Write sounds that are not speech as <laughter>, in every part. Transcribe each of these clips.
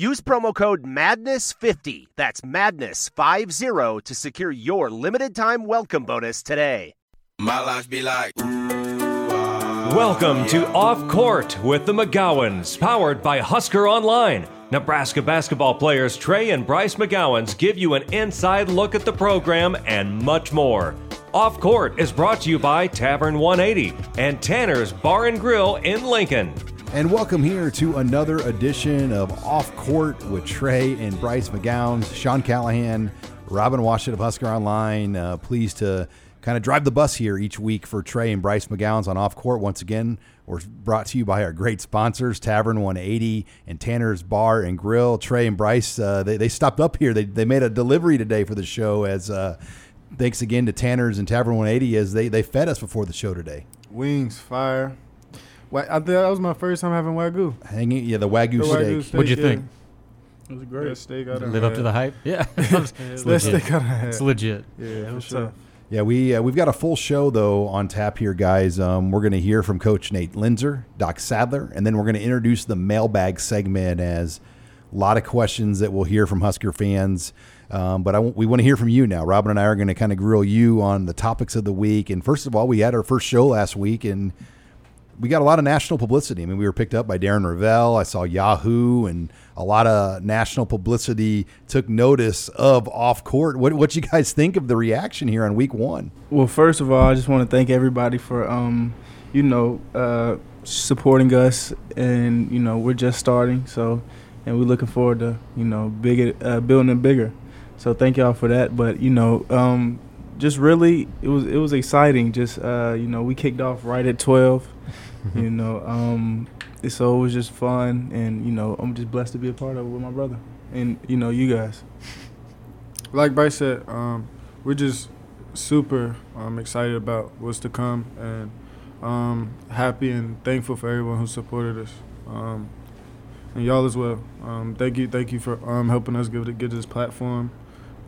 Use promo code MADNESS50, that's MADNESS50, to secure your limited time welcome bonus today. My life be like. Welcome to Off Court with the McGowens, powered by Husker Online. Nebraska basketball players Trey and Bryce McGowens give you an inside look at the program and much more. Off Court is brought to you by Tavern 180 and Tanner's Bar and Grill in Lincoln. And welcome here to another edition of Off Court with Trey and Bryce McGowens, Sean Callahan, Robin Washut of Husker Online. Uh, pleased to kind of drive the bus here each week for Trey and Bryce McGowens on Off Court. Once again, we're brought to you by our great sponsors, Tavern 180 and Tanner's Bar and Grill. Trey and Bryce, uh, they, they stopped up here. They, they made a delivery today for the show as uh, thanks again to Tanner's and Tavern 180 as they, they fed us before the show today. Wings, fire. Wa- I think that was my first time having wagyu. Hanging, yeah, the Wagyu The steak. Wagyu steak, What'd you yeah. think? It was great. Best steak I done Live up to the hype? Yeah. <laughs> Best it's, legit. I done had. it's legit. Yeah, it for was sure. tough. Yeah, we uh, we've got a full show though on tap here, guys. Um, we're going to hear from Coach Nate Loenser, Doc Sadler, and then we're going to introduce the mailbag segment as a lot of questions that we'll hear from Husker fans. Um, but I w- we want to hear from you now. Robin and I are going to kind of grill you on the topics of the week. And first of all, we had our first show last week, and we got a lot of national publicity. I mean, we were picked up by Darren Rovell. I saw Yahoo, and a lot of national publicity took notice of off court. What what you guys think of the reaction here on week one? Well, first of all, I just want to thank everybody for, um, you know, uh, supporting us, and you know, we're just starting, so, and we're looking forward to, you know, bigger, uh, building it bigger. So thank y'all for that. But you know, um, just really, it was it was exciting. Just uh, you know, we kicked off right at twelve. You know, um, was just fun, and you know, I'm just blessed to be a part of it with my brother, and you know, you guys. Like Bryce said, um, we're just super um, excited about what's to come and um, happy and thankful for everyone who supported us. Um, and y'all as well. Um, thank you, thank you for um, helping us give get this platform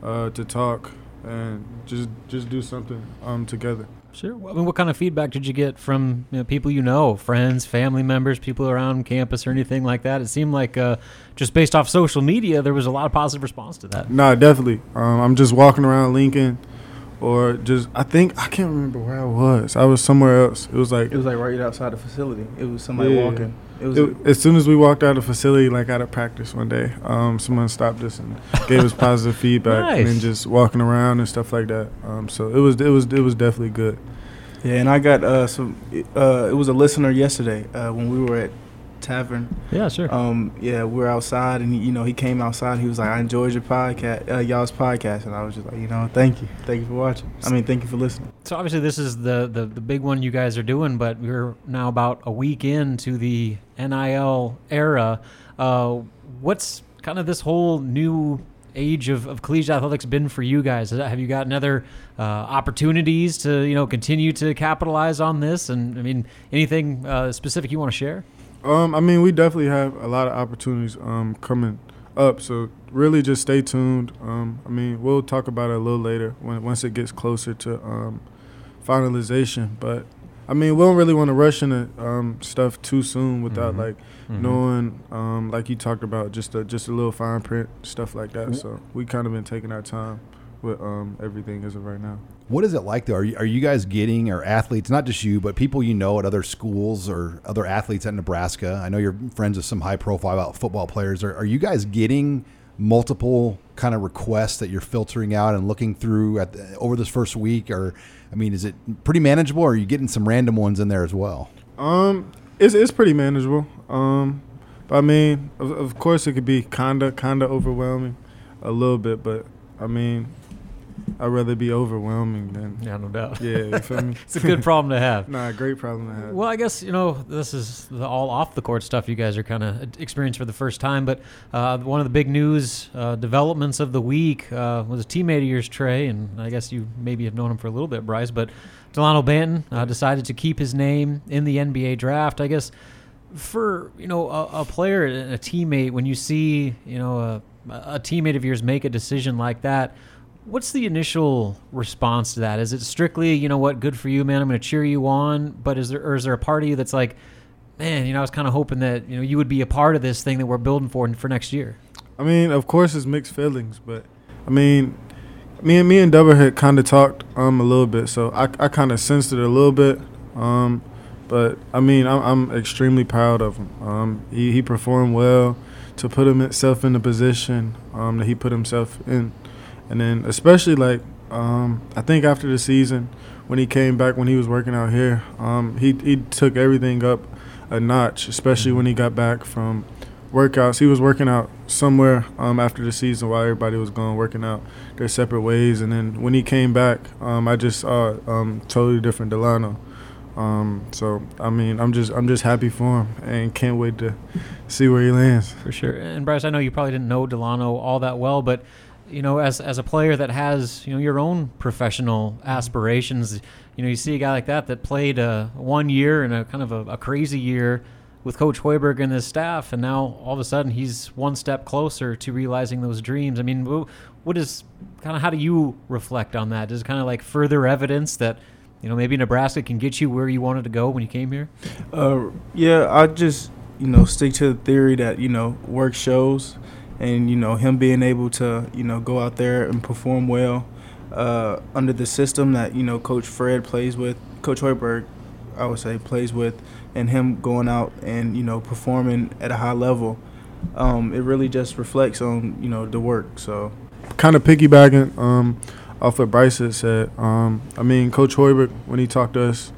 uh, to talk and just just do something um, together. Sure. I mean, what kind of feedback did you get from you know, people you know, friends, family members, people around campus, or anything like that? It seemed like uh, just based off social media, there was a lot of positive response to that. Nah, definitely. Um, I'm just walking around Lincoln, or just I think I can't remember where I was. I was somewhere else. It was like It was like right outside the facility. It was somebody Yeah. walking. It was it- as soon as we walked out of the facility, like out of practice one day, um, someone stopped us and gave us <laughs> positive feedback, and then just walking around and stuff like that. Um, so it was it was it was definitely good. Yeah, and I got uh, some. Uh, it was a listener yesterday uh, when we were at Tavern. Yeah, sure. Um, yeah, we are outside, and you know he came outside. He was like, "I enjoyed your podcast, uh, y'all's podcast," and I was just like, "You know, thank you, thank you for watching. I mean, thank you for listening." So obviously this is the, the the big one you guys are doing, but we're now about a week into the NIL era. Uh, what's kind of this whole new age of, of collegiate athletics been for you guys? Have you gotten other uh, opportunities to you know continue to capitalize on this? And I mean, anything uh, specific you want to share? Um, I mean, we definitely have a lot of opportunities um, coming up. So really, just stay tuned. Um, I mean, we'll talk about it a little later when once it gets closer to um, finalization. But I mean, we don't really want to rush into um, stuff too soon without Mhm. like knowing, um, like you talked about, just a just a little fine print stuff like that. So we kind of been taking our time with um, everything as of right now. What is it like though? Are you, are you guys getting or athletes, not just you, but people you know at other schools or other athletes at Nebraska? I know you're friends with some high profile football players. Are, are you guys getting multiple kind of requests that you're filtering out and looking through at the, over this first week? Or, I mean, is it pretty manageable or are you getting some random ones in there as well? Um, it's it's pretty manageable. Um, But I mean, of, of course, it could be kinda kinda overwhelming, a little bit. But I mean, I'd rather be overwhelming than Yeah, no doubt. yeah. You feel me? <laughs> it's a good problem to have. Nah, great problem to have. Well, I guess you know this is the all off the court stuff you guys are kind of experiencing for the first time. But uh, one of the big news uh, developments of the week uh, was a teammate of yours, Trey, and I guess you maybe have known him for a little bit, Bryce. But Delano Banton uh, decided to keep his name in the NBA draft. I guess for you know a, a player a teammate, when you see you know a, a teammate of yours make a decision like that. What's the initial response to that? Is it strictly, you know what, good for you, man? I'm going to cheer you on. But is there, or is there a part of you that's like, man, you know, I was kind of hoping that you know you would be a part of this thing that we're building for for next year. I mean, of course, it's mixed feelings, but I mean, me and me and Dubber had kind of talked um a little bit, so I I kind of sensed it a little bit. Um, but I mean, I'm, I'm extremely proud of him. Um, he he performed well to put himself in the position um that he put himself in, and then especially like um I think after the season when he came back when he was working out here, um he he took everything up a notch, especially when he got back from workouts. He was working out somewhere um, after the season while everybody was going working out their separate ways. And then when he came back, um, I just saw um, totally different Delano. Um, so I mean, I'm just I'm just happy for him and can't wait to see where he lands. For sure. And Bryce, I know you probably didn't know Delano all that well, but you know, as as a player that has you know your own professional aspirations, you know, you see a guy like that that played uh, one year and a kind of a, a crazy year with Coach Hoiberg and his staff, and now all of a sudden he's one step closer to realizing those dreams. I mean, what is kind of how do you reflect on that? Is it kind of like further evidence that you know maybe Nebraska can get you where you wanted to go when you came here? Uh, yeah, I just you know stick to the theory that you know work shows, and you know him being able to you know go out there and perform well uh, under the system that you know Coach Fred plays with, Coach Hoiberg, I would say plays with, and him going out and you know performing at a high level. Um, it really just reflects on you know the work. So Kind of piggybacking um, off what Bryce said. Um, I mean, Coach Hoiberg when he talked to us,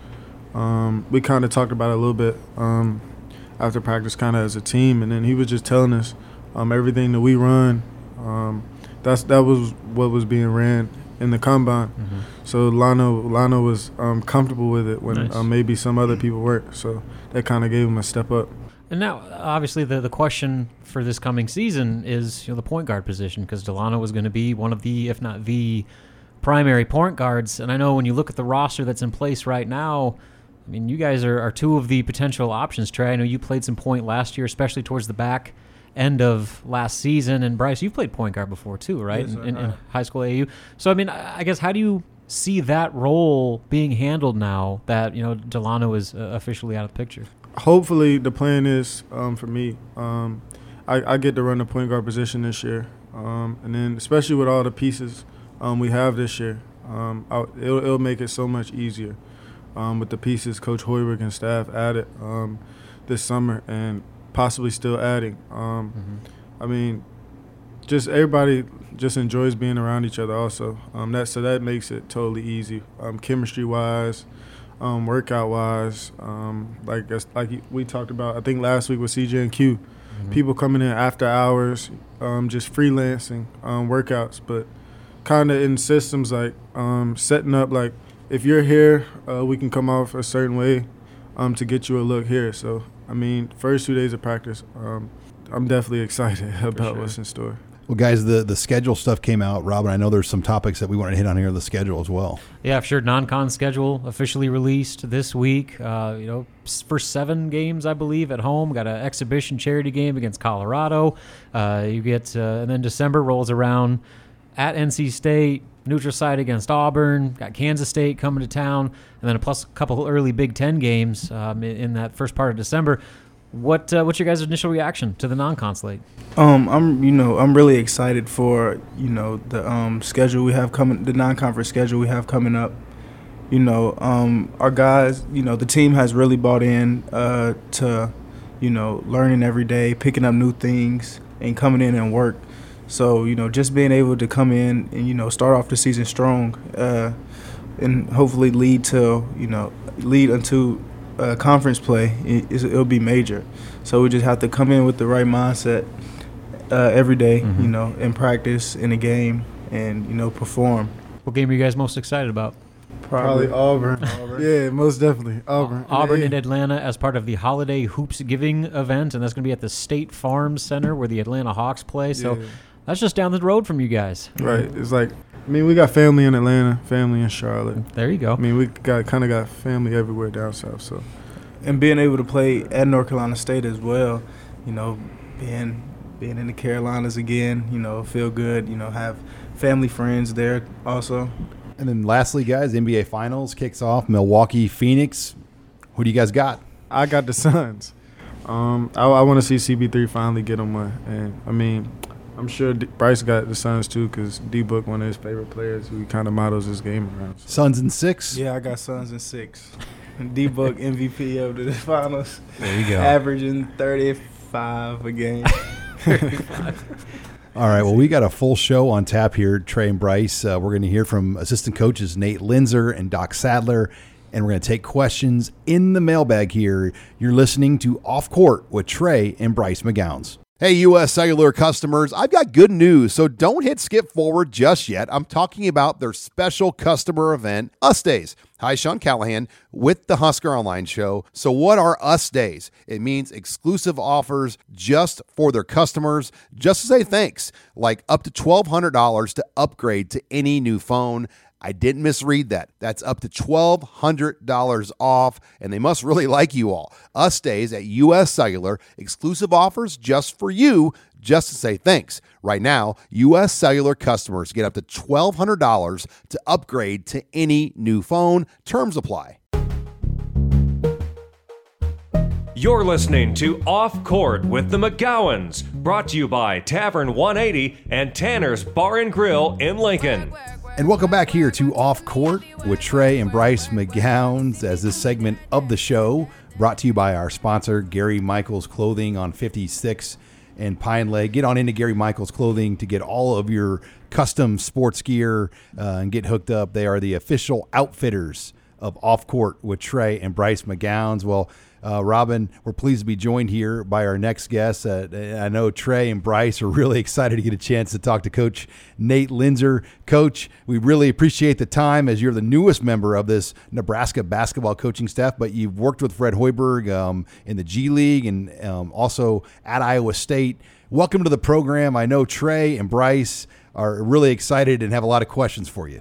um, we kind of talked about it a little bit um, after practice, kind of as a team, and then he was just telling us um, everything that we run. Um, that's that was what was being ran in the combine. Mm-hmm. So Lano Lano was um, comfortable with it when Nice. um, maybe some other people weren't. So that kind of gave him a step up. And now, obviously, the, the question for this coming season is you know the point guard position because Delano was going to be one of the, if not the, primary point guards. And I know when you look at the roster that's in place right now, I mean, you guys are, are two of the potential options. Trey, I know you played some point last year, especially towards the back end of last season. And Bryce, you've played point guard before too, right? Yes, in, in, in high school AU. So I mean, I I guess how do you see that role being handled now that you know Delano is uh, officially out of the picture? hopefully the plan is um, for me. Um, I, I get to run the point guard position this year, um, and then especially with all the pieces um, we have this year, um, I'll, it'll, it'll make it so much easier um, with the pieces Coach Hoiberg and staff added um, this summer and possibly still adding. Um, I mean, just everybody just enjoys being around each other. Also, um, that so that makes it totally easy, um, chemistry wise, um, workout wise. Um, like like we talked about, I think last week with CJ and Q, people coming in after hours, um, just freelancing um, workouts, but kind of in systems like um, setting up like if you're here, uh, we can come off a certain way um, to get you a look here. So I mean, first two days of practice, um, I'm definitely excited <laughs> about sure. what's in store. Well, guys, the the schedule stuff came out. Robin, I know there's some topics that we want to hit on here. The schedule as well. Yeah, sure. Non-con schedule officially released this week. Uh, you know, s- for seven games, I believe, at home. Got an exhibition charity game against Colorado. Uh, you get, uh, and then December rolls around at NC State, neutral site against Auburn. Got Kansas State coming to town, and then a plus a couple early Big Ten games um, in, that first part of December. What uh, what's your guys' initial reaction to the non-con slate? Um, I'm you know I'm really excited for you know the um schedule we have coming, the non-conference schedule we have coming up. You know, um, our guys, you know, the team has really bought in uh, to, you know, learning every day, picking up new things, and coming in and work. So you know, just being able to come in and you know start off the season strong, uh, and hopefully lead to you know lead into uh, conference play, it, it'll be major. So we just have to come in with the right mindset uh, every day, Mhm. you know, in practice, in a game, and you know, perform. What game are you guys most excited about? Probably Auburn. <laughs> Yeah, most definitely Auburn. Auburn Yeah. in Atlanta as part of the Holiday Hoops Giving event, and that's going to be at the State Farm Center where the Atlanta Hawks play. So Yeah. That's just down the road from you guys. Right. It's like, I mean, we got family in Atlanta, family in Charlotte. There you go. I mean, we got kind of got family everywhere down south. So and being able to play at North Carolina State as well, you know, being being in the Carolinas again, you know, feel good. You know, have family friends there also. And then lastly, guys, NBA Finals kicks off. Milwaukee, Phoenix. Who do you guys got? I got the <laughs> Suns. Um, I, I want to see CP3 finally get him one, and I mean, I'm sure D- Bryce got the Suns too, because D Book one of his favorite players, who he kind of models his game around. So. Suns and six. Yeah, I got Suns and six. And D Book <laughs> MVP of the finals, There you go. averaging thirty five a game. <laughs> All right. Well, we got a full show on tap here, Trey and Bryce. Uh, we're going to hear from assistant coaches Nate Loenser and Doc Sadler, and we're going to take questions in the mailbag here. You're listening to Off Court with Trey and Bryce McGowens. Hey, U.S. Cellular customers, I've got good news, so don't hit skip forward just yet. I'm talking about their special customer event, Us Days. Hi, Sean Callahan with the Husker Online Show. So, what are Us Days? It means exclusive offers just for their customers, just to say thanks, like up to $1,200 to upgrade to any new phone. I didn't misread that. That's up to $1,200 off, and they must really like you all. Us Days at US Cellular, exclusive offers just for you, just to say thanks. Right now, US Cellular customers get up to $1,200 to upgrade to any new phone. Terms apply. You're listening to Off Court with the McGowens, brought to you by Tavern 180 and Tanner's Bar and Grill in Lincoln. And welcome back here to Off Court with Trey and Bryce McGowens as this segment of the show brought to you by our sponsor, Gary Michaels Clothing on 56 and Pine Lake. Get on into Gary Michaels Clothing to get all of your custom sports gear uh, and get hooked up. They are the official outfitters of Off Court with Trey and Bryce McGowens. Well, uh, Robin, we're pleased to be joined here by our next guest. Uh, I know Trey and Bryce are really <laughs> excited to get a chance to talk to Coach Nate Loenser. Coach, we really appreciate the time as you're the newest member of this Nebraska basketball coaching staff, but you've worked with Fred Hoiberg um, in the G League and um, also at Iowa State. Welcome to the program. I know Trey and Bryce are really excited and have a lot of questions for you.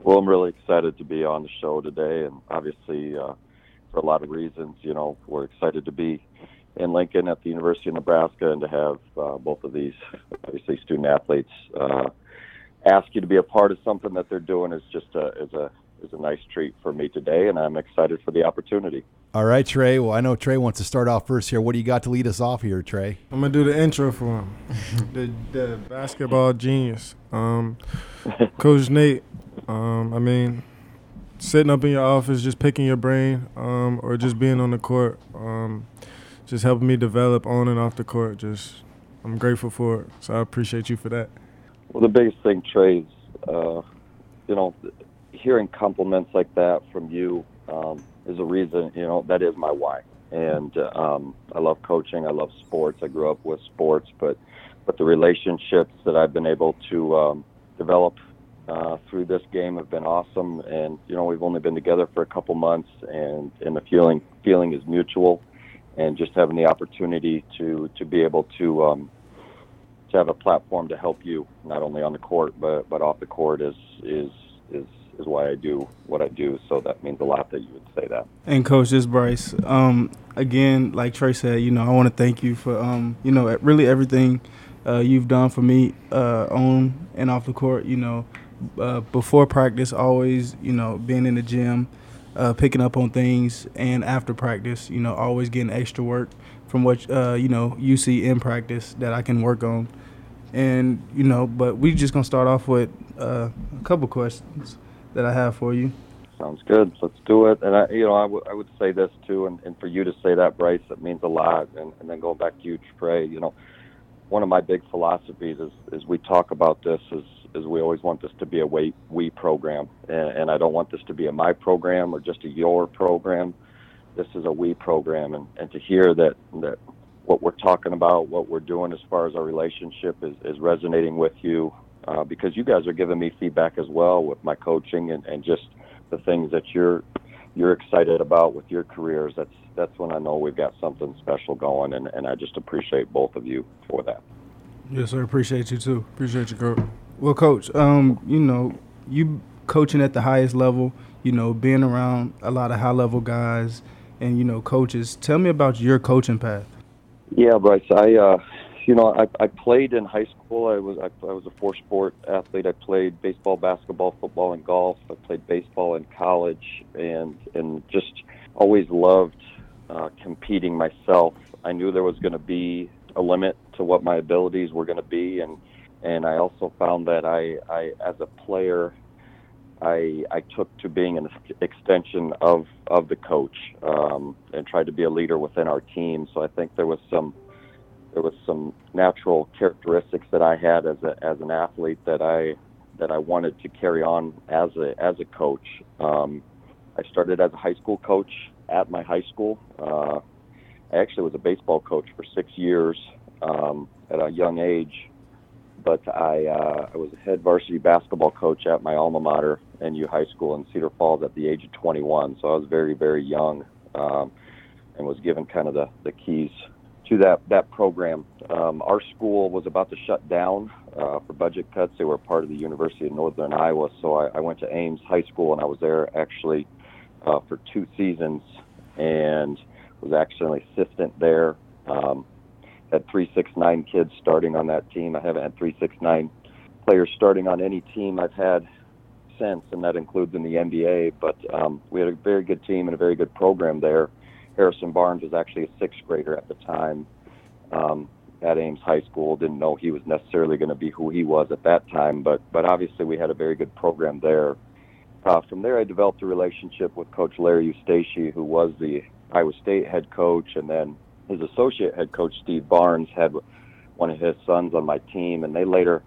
Well, I'm really excited to be on the show today, and obviously, uh, for a lot of reasons, you know, we're excited to be in Lincoln at the University of Nebraska and to have uh, both of these, obviously, student athletes uh, ask you to be a part of something that they're doing is just a is a is a nice treat for me today, and I'm excited for the opportunity. All right, Trey. Well, I know Trey wants to start off first here. What do you got to lead us off here, Trey? I'm gonna do the intro for him. <laughs> the the basketball genius, um, <laughs> Coach Nate. Um, I mean, sitting up in your office, just picking your brain, um, or just being on the court, um, just helping me develop on and off the court. Just, I'm grateful for it. So I appreciate you for that. Well, the biggest thing, Trey, is, uh, you know, hearing compliments like that from you um, is a reason, you know, that is my why. And um, I love coaching. I love sports. I grew up with sports, but but the relationships that I've been able to um, develop uh, through this game have been awesome. And you know, we've only been together for a couple months, and and the feeling feeling is mutual. And just having the opportunity to to be able to um, to have a platform to help you not only on the court but but off the court is is is is why I do what I do. So that means a lot that you would say that. And coach, this is Bryce. Um, again, like Trey said, you know, I want to thank you for um, you know, really everything uh, you've done for me uh, on and off the court. You know, uh, before practice, always, you know, being in the gym, uh, picking up on things, and after practice, you know, always getting extra work from what uh, you know you see in practice that I can work on. And you know, but we just gonna start off with uh, a couple questions that I have for you. Sounds good. Let's do it. And I, you know, I, w- I would say this too, and, and for you to say that, Bryce, that means a lot. And, and then going back to you, Trey, you know, one of my big philosophies is, is we talk about this is, is we always want this to be a we, we program. And, and I don't want this to be a my program or just a your program. this is a we program, and, and to hear that that what we're talking about, what we're doing as far as our relationship is, is resonating with you, uh, because you guys are giving me feedback as well with my coaching and, and just the things that you're you're excited about with your careers. That's that's when I know we've got something special going, and, and I just appreciate both of you for that. Yes, sir. Appreciate you too. Appreciate you, coach. Well, coach, um, you know, you coaching at the highest level, you know, being around a lot of high level guys and you know coaches. Tell me about your coaching path. Yeah, Bryce. I, uh, you know, I, I played in high school. I was I, I was a four sport athlete. I played baseball, basketball, football, and golf. I played baseball in college, and and just always loved uh, competing myself. I knew there was going to be a limit to what my abilities were going to be, and and I also found that I, I as a player, I I took to being an extension of of the coach um, and tried to be a leader within our team. So I think there was some there was some natural characteristics that I had as a as an athlete that I that I wanted to carry on as a as a coach. Um, I started as a high school coach at my high school. Uh, I actually was a baseball coach for six years um, at a young age, but I uh, I was a head varsity basketball coach at my alma mater, NU High School in Cedar Falls, at the age of 21. So I was very very young, um, and was given kind of the the keys to that that program. Um, our school was about to shut down uh, for budget cuts. They were part of the University of Northern Iowa, so I, I went to Ames High School and I was there actually uh, for two seasons and was actually an assistant there. Um, had three six nine kids starting on that team. I haven't had three six nine players starting on any team I've had since, and that includes in the NBA. But um, we had a very good team and a very good program there Harrison Barnes was actually a sixth grader at the time um, at Ames High School. Didn't know he was necessarily going to be who he was at that time, but but obviously we had a very good program there. Uh, from there, I developed a relationship with Coach Larry Eustachy, who was the Iowa State head coach, and then his associate head coach Steve Barnes had one of his sons on my team, and they later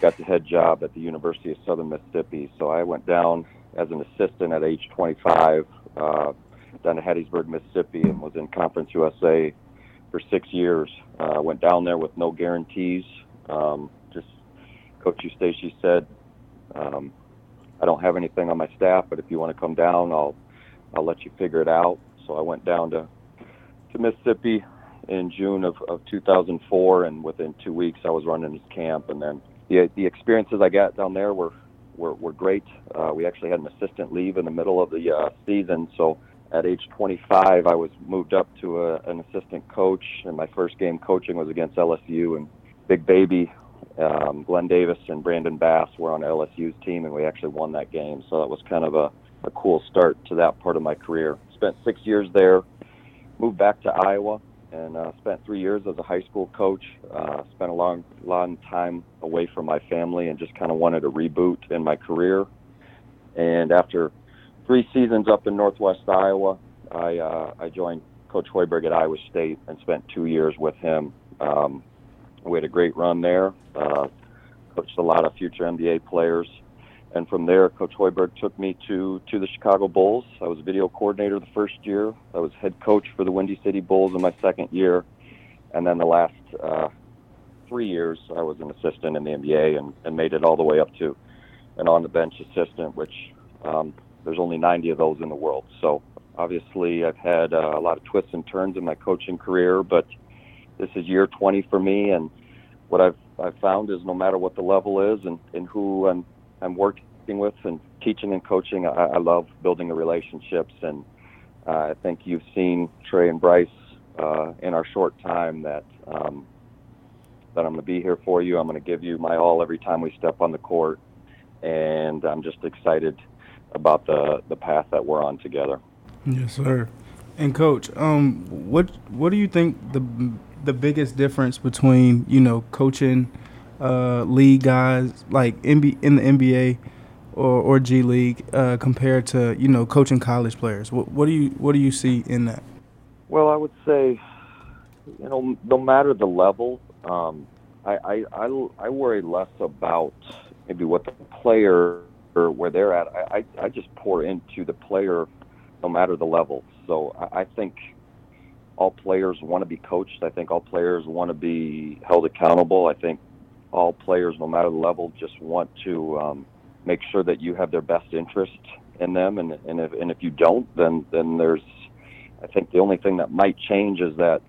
got the head job at the University of Southern Mississippi. So I went down as an assistant at age 25. Uh, down to Hattiesburg, Mississippi, and was in Conference USA for six years. Uh, went down there with no guarantees. Um, just Coach Eustachy said, um, "I don't have anything on my staff, but if you want to come down, I'll I'll let you figure it out." So I went down to to Mississippi in June of, of 2004, and within two weeks I was running his camp. And then the the experiences I got down there were were, were great. Uh, we actually had an assistant leave in the middle of the uh, season, so at age 25, I was moved up to a, an assistant coach, and my first game coaching was against LSU. And Big Baby, um, Glenn Davis, and Brandon Bass were on LSU's team, and we actually won that game. So that was kind of a, a cool start to that part of my career. Spent six years there, moved back to Iowa, and uh, spent three years as a high school coach. Uh, spent a long, long time away from my family, and just kind of wanted a reboot in my career. And after three seasons up in Northwest Iowa. I uh, I joined Coach Hoiberg at Iowa State and spent two years with him. Um, we had a great run there. Uh, coached a lot of future NBA players, and from there, Coach Hoiberg took me to to the Chicago Bulls. I was video coordinator the first year. I was head coach for the Windy City Bulls in my second year, and then the last uh, three years, I was an assistant in the NBA and, and made it all the way up to an on the bench assistant, which um, there's only 90 of those in the world. So obviously, I've had uh, a lot of twists and turns in my coaching career, but this is year 20 for me, and what I've I've found is no matter what the level is and, and who I'm I'm working with and teaching and coaching, I, I love building the relationships, and uh, I think you've seen Trey and Bryce uh, in our short time that. Um, that I'm going to be here for you. I'm going to give you my all every time we step on the court, and I'm just excited about the the path that we're on together. Yes, sir. And coach, um, what what do you think the the biggest difference between you know coaching uh, league guys like MB, in the NBA or, or G League uh, compared to you know coaching college players? What what do you what do you see in that? Well, I would say, you know, no matter the level, um, I, I, I I worry less about maybe what the player or where they're at, I, I just pour into the player no matter the level. So I, I think all players want to be coached. I think all players want to be held accountable. I think all players, no matter the level, just want to um, make sure that you have their best interest in them. And, and if and if you don't, then then there's, I think the only thing that might change is that,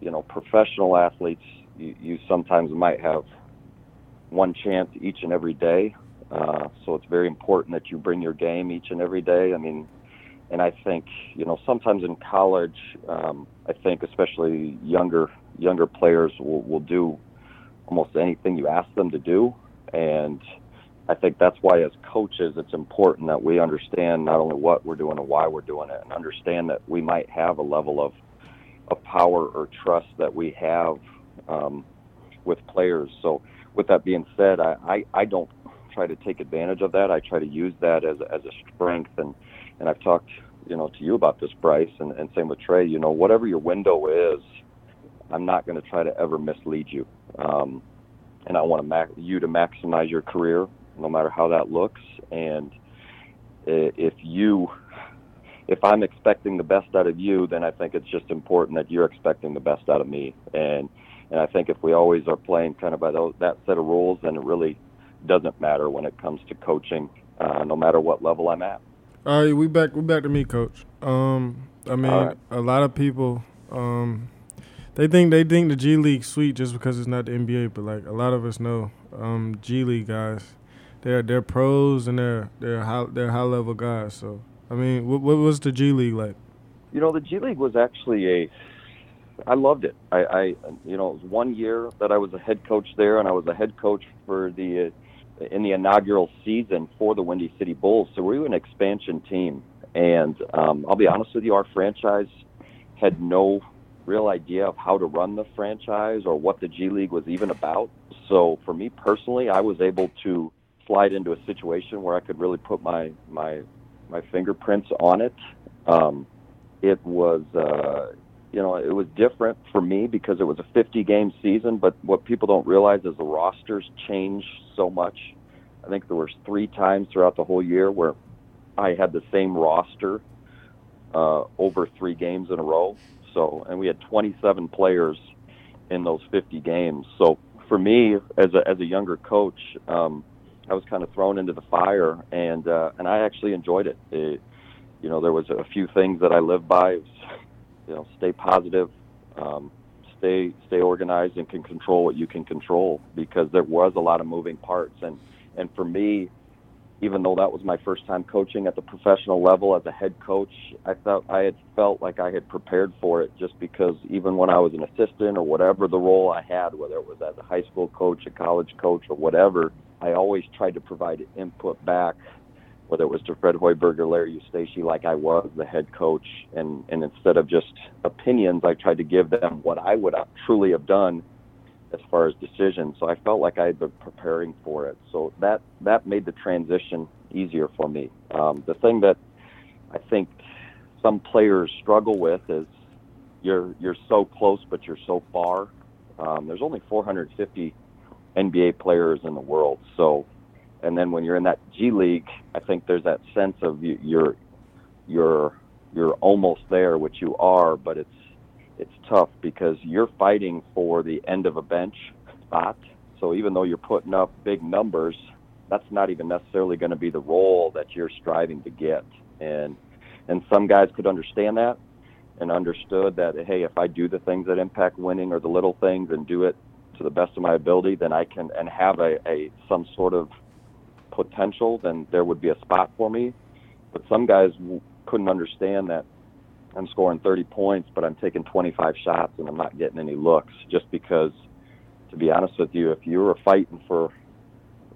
you know, professional athletes, you, you sometimes might have one chance each and every day. Uh, so it's very important that you bring your game each and every day. I mean, and I think you know sometimes in college, um, I think especially younger younger players will, will do almost anything you ask them to do, and I think that's why as coaches it's important that we understand not only what we're doing and why we're doing it, and understand that we might have a level of of power or trust that we have um, with players. So with that being said, I, I, I don't try to take advantage of that. I try to use that as, as a strength and and I've talked, you know, to you about this, Bryce, and, and same with Trey. You know, whatever your window is, I'm not going to try to ever mislead you. Um, and I want to mac- you to maximize your career, no matter how that looks. And if you, if I'm expecting the best out of you, then I think it's just important that you're expecting the best out of me. And and I think if we always are playing kind of by those, that set of rules, then it really doesn't matter when it comes to coaching, uh, no matter what level I'm at. All right, we back. We back to me, coach. Um, I mean, right. a lot of people, um, they think they think the G League sweet just because it's not the NBA, but like a lot of us know, um, G League guys, they're they're pros and they're they're high they're high level guys. So I mean, what what was the G League like? You know, the G League was actually a I loved it. I, I, you know, it was one year that I was a head coach there, and I was a head coach for the in the inaugural season for the Windy City Bulls. So we were an expansion team, and um, I'll be honest with you, our franchise had no real idea of how to run the franchise or what the G League was even about. So for me personally, I was able to slide into a situation where I could really put my my my fingerprints on it. Um, it was. Uh, you know, it was different for me because it was a 50 game season, but what people don't realize is the rosters change so much. I think there was three times throughout the whole year where I had the same roster uh, over three games in a row. So, and we had 27 players in those 50 games. So, for me, as a as a younger coach, um, I was kind of thrown into the fire, and uh, and I actually enjoyed it. it. You know, there was a few things that I lived by. Was you know, stay positive, um, stay stay organized, and can control what you can control because there was a lot of moving parts. And and for me, even though that was my first time coaching at the professional level as a head coach, I felt I had felt like I had prepared for it just because even when I was an assistant or whatever the role I had, whether it was as a high school coach, a college coach, or whatever, I always tried to provide input back whether it was to Fred Hoiberg or Larry Eustachy, like I was the head coach. And, and instead of just opinions, I tried to give them what I would truly have done as far as decisions. So I felt like I had been preparing for it. So that, that made the transition easier for me. Um, the thing that I think some players struggle with is you're, you're so close, but you're so far. Um, there's only 450 NBA players in the world. So and then when you're in that G League, I think there's that sense of you, you're you're you're almost there, which you are, but it's it's tough because you're fighting for the end of a bench spot. So even though you're putting up big numbers, that's not even necessarily going to be the role that you're striving to get. And and some guys could understand that and understood that hey, if I do the things that impact winning or the little things and do it to the best of my ability, then I can and have a, a some sort of potential, then there would be a spot for me. But some guys couldn't understand that I'm scoring 30 points, but I'm taking 25 shots and I'm not getting any looks. Just because, to be honest with you, if you were fighting for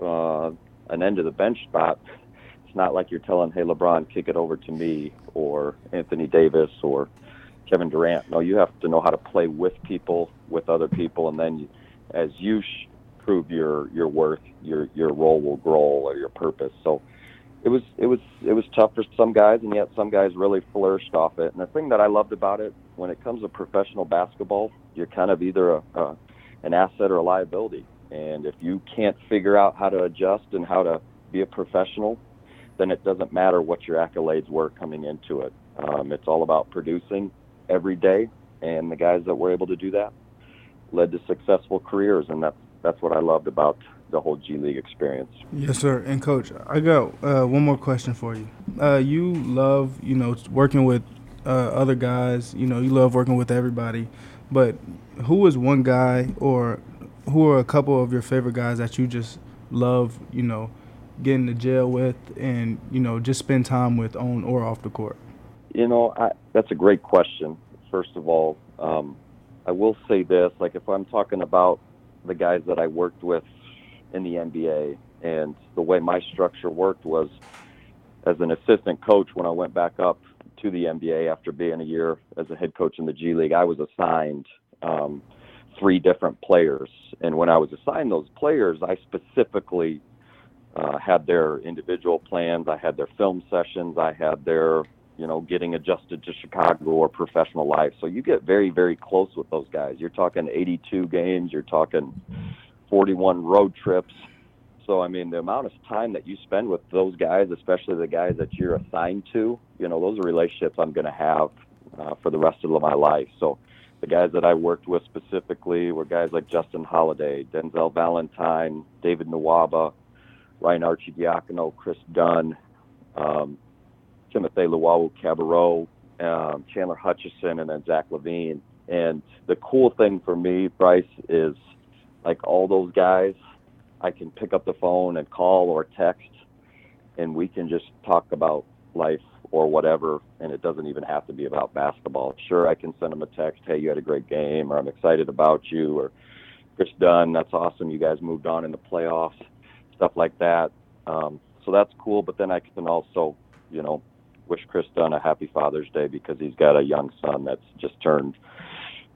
uh, an end of the bench spot, it's not like you're telling, "Hey, LeBron, kick it over to me," or Anthony Davis, or Kevin Durant. No, you have to know how to play with people, with other people, and then as you sh- prove your your worth, your your role will grow or your purpose. So it was it was it was tough for some guys, and yet some guys really flourished off it. And the thing that I loved about it, when it comes to professional basketball, you're kind of either a, a an asset or a liability. And if you can't figure out how to adjust and how to be a professional, then it doesn't matter what your accolades were coming into it. Um, it's all about producing every day, and the guys that were able to do that led to successful careers, and that's that's what I loved about the whole G League experience. Yes, sir. And coach, I got uh, one more question for you. Uh, you love, you know, working with uh, other guys. You know, you love working with everybody. But who is one guy, or who are a couple of your favorite guys that you just love? You know, getting to jail with, and you know, just spend time with on or off the court. You know, I, that's a great question. First of all, um, I will say this: like if I'm talking about the guys that I worked with in the NBA, and the way my structure worked was as an assistant coach when I went back up to the NBA after being a year as a head coach in the G League, I was assigned um, three different players. And when I was assigned those players, I specifically uh, had their individual plans, I had their film sessions, I had their you know, getting adjusted to Chicago or professional life. So you get very, very close with those guys. You're talking 82 games, you're talking 41 road trips. So, I mean, the amount of time that you spend with those guys, especially the guys that you're assigned to, you know, those are relationships I'm going to have uh, for the rest of my life. So, the guys that I worked with specifically were guys like Justin Holiday, Denzel Valentine, David Nwaba, Ryan Arcidiacono, Kris Dunn, um, Timothy Luwawu-Cabarrot, um, Chandler Hutchison, and then Zach LaVine. And the cool thing for me, Bryce, is like all those guys, I can pick up the phone and call or text, and we can just talk about life or whatever, and it doesn't even have to be about basketball. Sure, I can send them a text, hey, you had a great game, or I'm excited about you, or Kris Dunn, that's awesome, you guys moved on in the playoffs, stuff like that. Um, so that's cool, but then I can also, you know, wish Kris Dunn a happy Father's Day because he's got a young son that's just turned,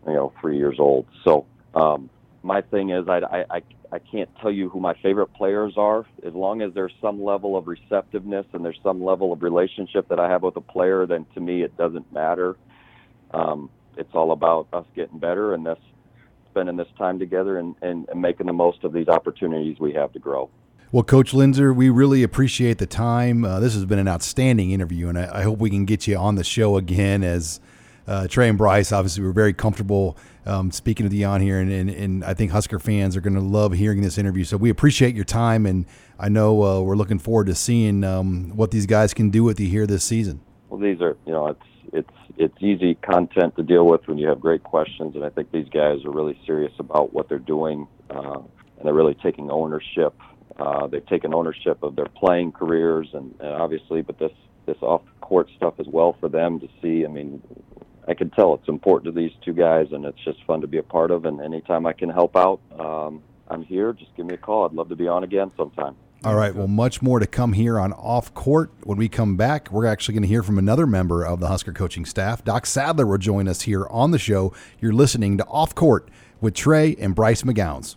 you know, three years old. So um, my thing is, I, I I can't tell you who my favorite players are. As long as there's some level of receptiveness and there's some level of relationship that I have with a player, then to me it doesn't matter. Um, it's all about us getting better and this spending this time together and, and, and making the most of these opportunities we have to grow. Well, Coach Loenser, we really appreciate the time. Uh, this has been an outstanding interview, and I, I, hope we can get you on the show again. As uh, Trey and Bryce, obviously, we're very comfortable um, speaking to you on here, and, and, and, I think Husker fans are going to love hearing this interview. So we appreciate your time, and I know uh, we're looking forward to seeing um, what these guys can do with you here this season. Well, these are, you know, it's it's it's easy content to deal with when you have great questions, and I think these guys are really serious about what they're doing, uh, and they're really taking ownership uh, they've taken ownership of their playing careers, and, and obviously, but this this off court stuff as well for them to see. I mean, I can tell it's important to these two guys, and it's just fun to be a part of. And anytime I can help out, um, I'm here. Just give me a call. I'd love to be on again sometime. All right. Well, much more to come here on Off Court. When we come back, we're actually going to hear from another member of the Husker coaching staff. Doc Sadler will join us here on the show. You're listening to Off Court with Trey and Bryce McGowens.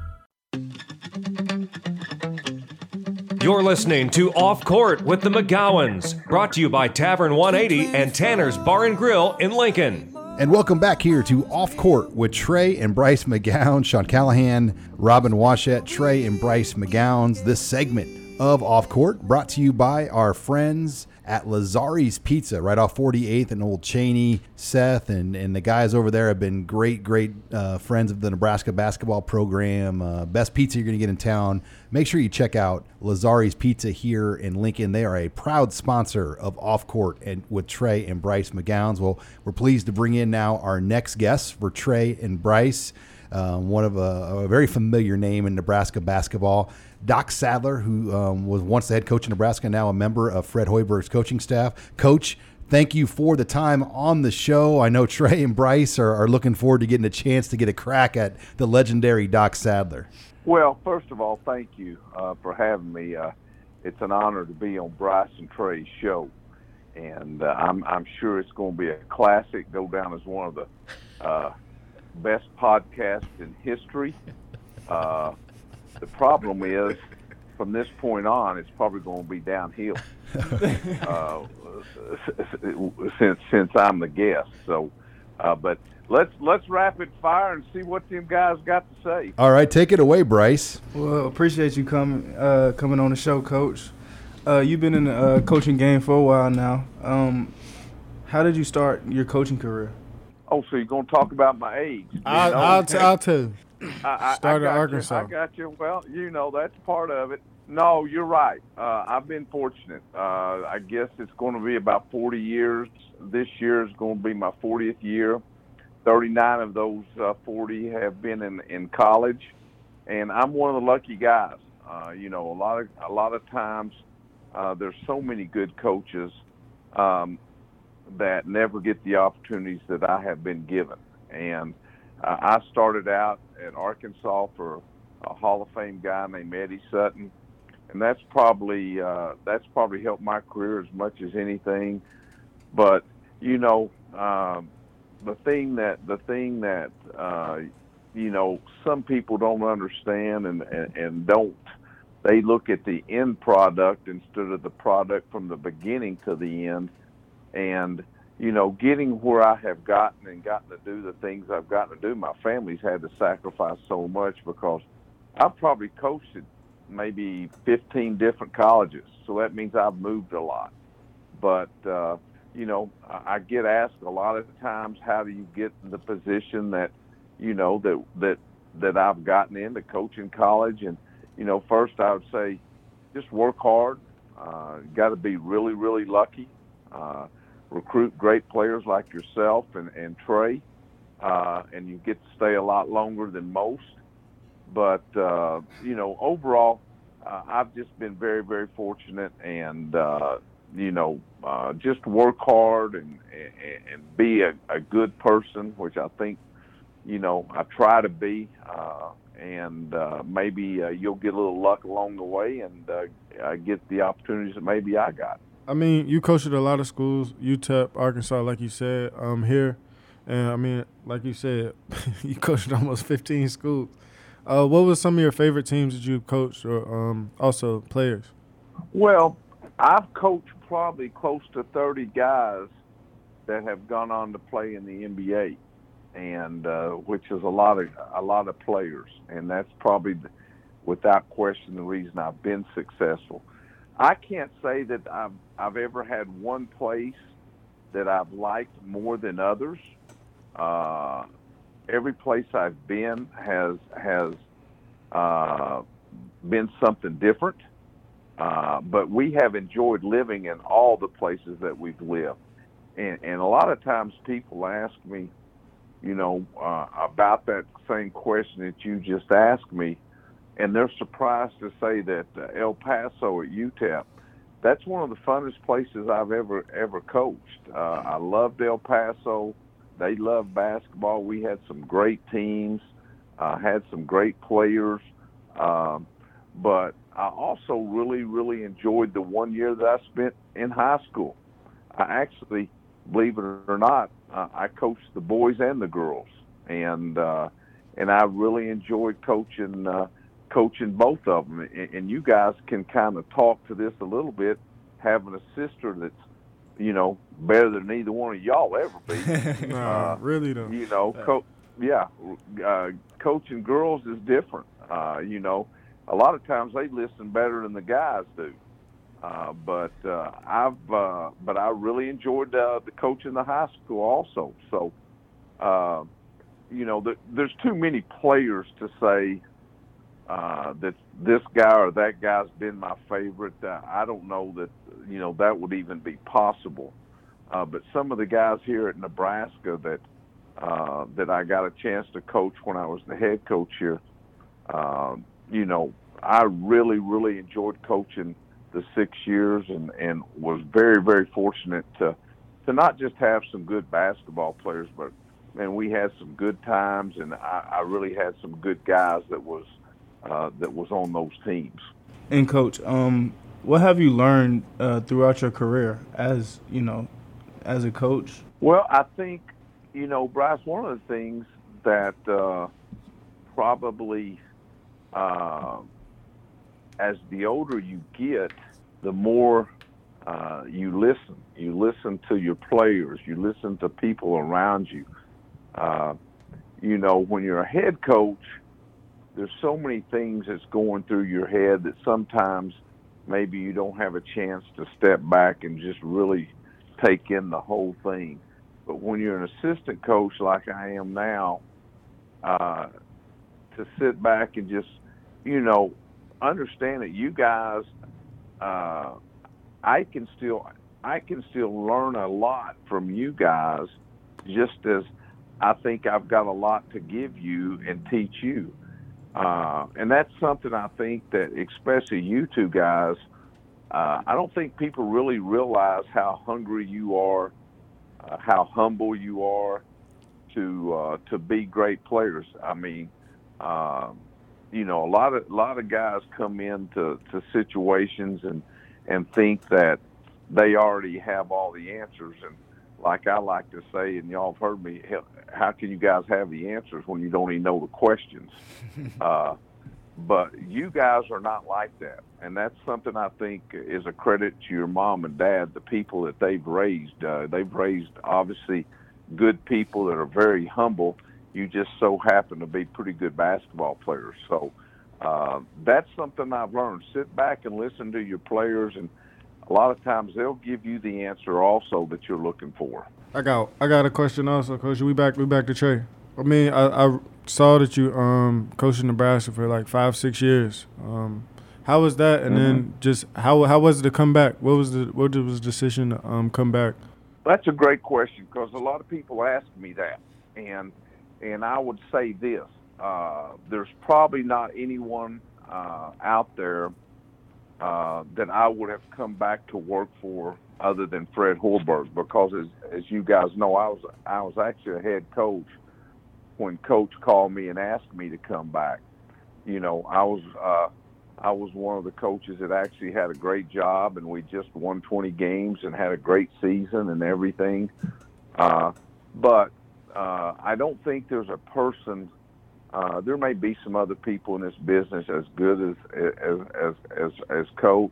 You're listening to Off Court with the McGowens, brought to you by Tavern 180 and Tanner's Bar and Grill in Lincoln. And welcome back here to Off Court with Trey and Bryce McGowen, Sean Callahan, Robin Washut, Trey and Bryce McGowens. This segment of Off Court brought to you by our friends at Lazari's Pizza, right off 48th and Old Cheney. Seth and, and the guys over there have been great, great uh, friends of the Nebraska basketball program. Uh, best pizza you're going to get in town. Make sure you check out Lazari's Pizza here in Lincoln. They are a proud sponsor of Off Court and with Trey and Bryce McGowens. Well, we're pleased to bring in now our next guests for Trey and Bryce. Uh, one of a, a, very familiar name in Nebraska basketball. Doc Sadler, who um, was once the head coach in Nebraska, now a member of Fred Hoiberg's coaching staff. Coach, thank you for the time on the show. I know Trey and Bryce are, are looking forward to getting a chance to get a crack at the legendary Doc Sadler. Well, first of all, thank you uh, for having me. Uh, it's an honor to be on Bryce and Trey's show. and uh, I'm I'm sure it's going to be a classic. Go down as one of the uh, best podcasts in history. The problem is, from this point on, it's probably going to be downhill. <laughs> uh, since since I'm the guest, so. Uh, but let's let's rapid fire and see what them guys got to say. All right, take it away, Bryce. Well, appreciate you coming uh, coming on the show, Coach. Uh, you've been in the uh, coaching game for a while now. Um, how did you start your coaching career? Oh, so you're gonna talk about my age? I'll, I'll, t- I'll tell you. I, I, Started I got Arkansas. You, I got you. Well, you know that's part of it. No, you're right. Uh, I've been fortunate. Uh, I guess it's going to be about 40 years. This year is going to be my 40th year. 39 of those uh, 40 have been in in college, and I'm one of the lucky guys. Uh, you know, a lot of a lot of times uh, there's so many good coaches um, that never get the opportunities that I have been given, and uh, I started out at Arkansas for a Hall of Fame guy named Eddie Sutton, and that's probably uh, that's probably helped my career as much as anything. But you know, um, the thing that the thing that uh, you know some people don't understand and, and and don't they look at the end product instead of the product from the beginning to the end, and you know, getting where I have gotten and gotten to do the things I've gotten to do, my family's had to sacrifice so much because I've probably coached at maybe 15 different colleges. So that means I've moved a lot. But, uh, you know, I get asked a lot of times, how do you get in the position that, you know, that, that, that I've gotten into coaching college? And, you know, first I would say just work hard. Uh, got to be really, really lucky. Uh, recruit great players like yourself and, and Trey, uh, and you get to stay a lot longer than most. But uh, you know, overall, uh, I've just been very, very fortunate, and uh, you know, uh, just work hard and and, and be a, a good person, which I think, you know, I try to be. Uh, and uh, maybe uh, you'll get a little luck along the way, and uh, get the opportunities that maybe I got. I mean, you coached at a lot of schools, UTEP, Arkansas, like you said, um, here. And I mean, like you said, <laughs> you coached almost 15 schools. Uh, what was some of your favorite teams that you coached or um, also players? Well, I've coached probably close to 30 guys that have gone on to play in the NBA, and uh, which is a lot of a lot of players, and that's probably, the, without question, the reason I've been successful. I can't say that I've I've ever had one place that I've liked more than others. Uh, every place I've been has has uh, been something different. Uh, but we have enjoyed living in all the places that we've lived. And, and a lot of times people ask me, you know, uh, about that same question that you just asked me, and they're surprised to say that uh, El Paso at UTEP, that's one of the funnest places I've ever ever coached. Uh, I loved El Paso. They loved basketball. We had some great teams, uh, had some great players, um, but I also really, really enjoyed the one year that I spent in high school. I actually, believe it or not, uh, I coached the boys and the girls, and uh, and I really enjoyed coaching uh, coaching both of them. And, and you guys can kind of talk to this a little bit, having a sister that's you know better than either one of y'all ever be. <laughs> Nah, <laughs> Uh, really though. you know, co- yeah, uh, coaching girls is different. Uh, you know, a lot of times they listen better than the guys do. Uh, but uh, I've, uh, but I really enjoyed uh, the coach in the high school also. So, uh, you know, the, there's too many players to say uh, that this guy or that guy's been my favorite. Uh, I don't know that you know that would even be possible. Uh, but some of the guys here at Nebraska that uh, that I got a chance to coach when I was the head coach here, uh, you know, I really really enjoyed coaching the six years and and was very very fortunate to to not just have some good basketball players, but man, we had some good times, and I, I really had some good guys that was uh, that was on those teams. And coach, um, what have you learned uh, throughout your career as you know, as a coach? Well, I think you know, Bryce. One of the things that uh, probably uh, as the older you get, the more uh, you listen. You listen to your players. You listen to people around you. Uh, you know, when you're a head coach, there's so many things that's going through your head that sometimes maybe you don't have a chance to step back and just really take in the whole thing. But when you're an assistant coach like I am now, uh, to sit back and just, you know, understand that you guys, uh, I can still, I can still learn a lot from you guys, just as I think I've got a lot to give you and teach you. Uh, and that's something I think that, especially you two guys, uh, I don't think people really realize how hungry you are, uh, how humble you are to uh, to be great players. I mean, um, you know, a lot of a lot of guys come into to situations and and think that they already have all the answers. And like I like to say, and y'all have heard me, how can you guys have the answers when you don't even know the questions? <laughs> uh, but you guys are not like that, and that's something I think is a credit to your mom and dad, the people that they've raised. Uh, they've raised obviously good people that are very humble. You just so happen to be pretty good basketball players. So uh, that's something I've learned. Sit back and listen to your players, and a lot of times they'll give you the answer also that you're looking for. I got I got a question also, Coach. We back we back to Trey. I mean, I, I saw that you um coached in Nebraska for like five six years. Um, how was that? And mm-hmm. then just how how was it to come back? What was the what was the decision to um, come back? That's a great question because a lot of people ask me that, and and I would say this: uh, there's probably not anyone uh, out there uh, that I would have come back to work for other than Fred Hoiberg because as, as you guys know, I was I was actually a head coach when coach called me and asked me to come back. You know, I was uh, I was one of the coaches that actually had a great job, and we just won 20 games and had a great season and everything. Uh, but uh, I don't think there's a person. Uh, there may be some other people in this business as good as as as as, as coach,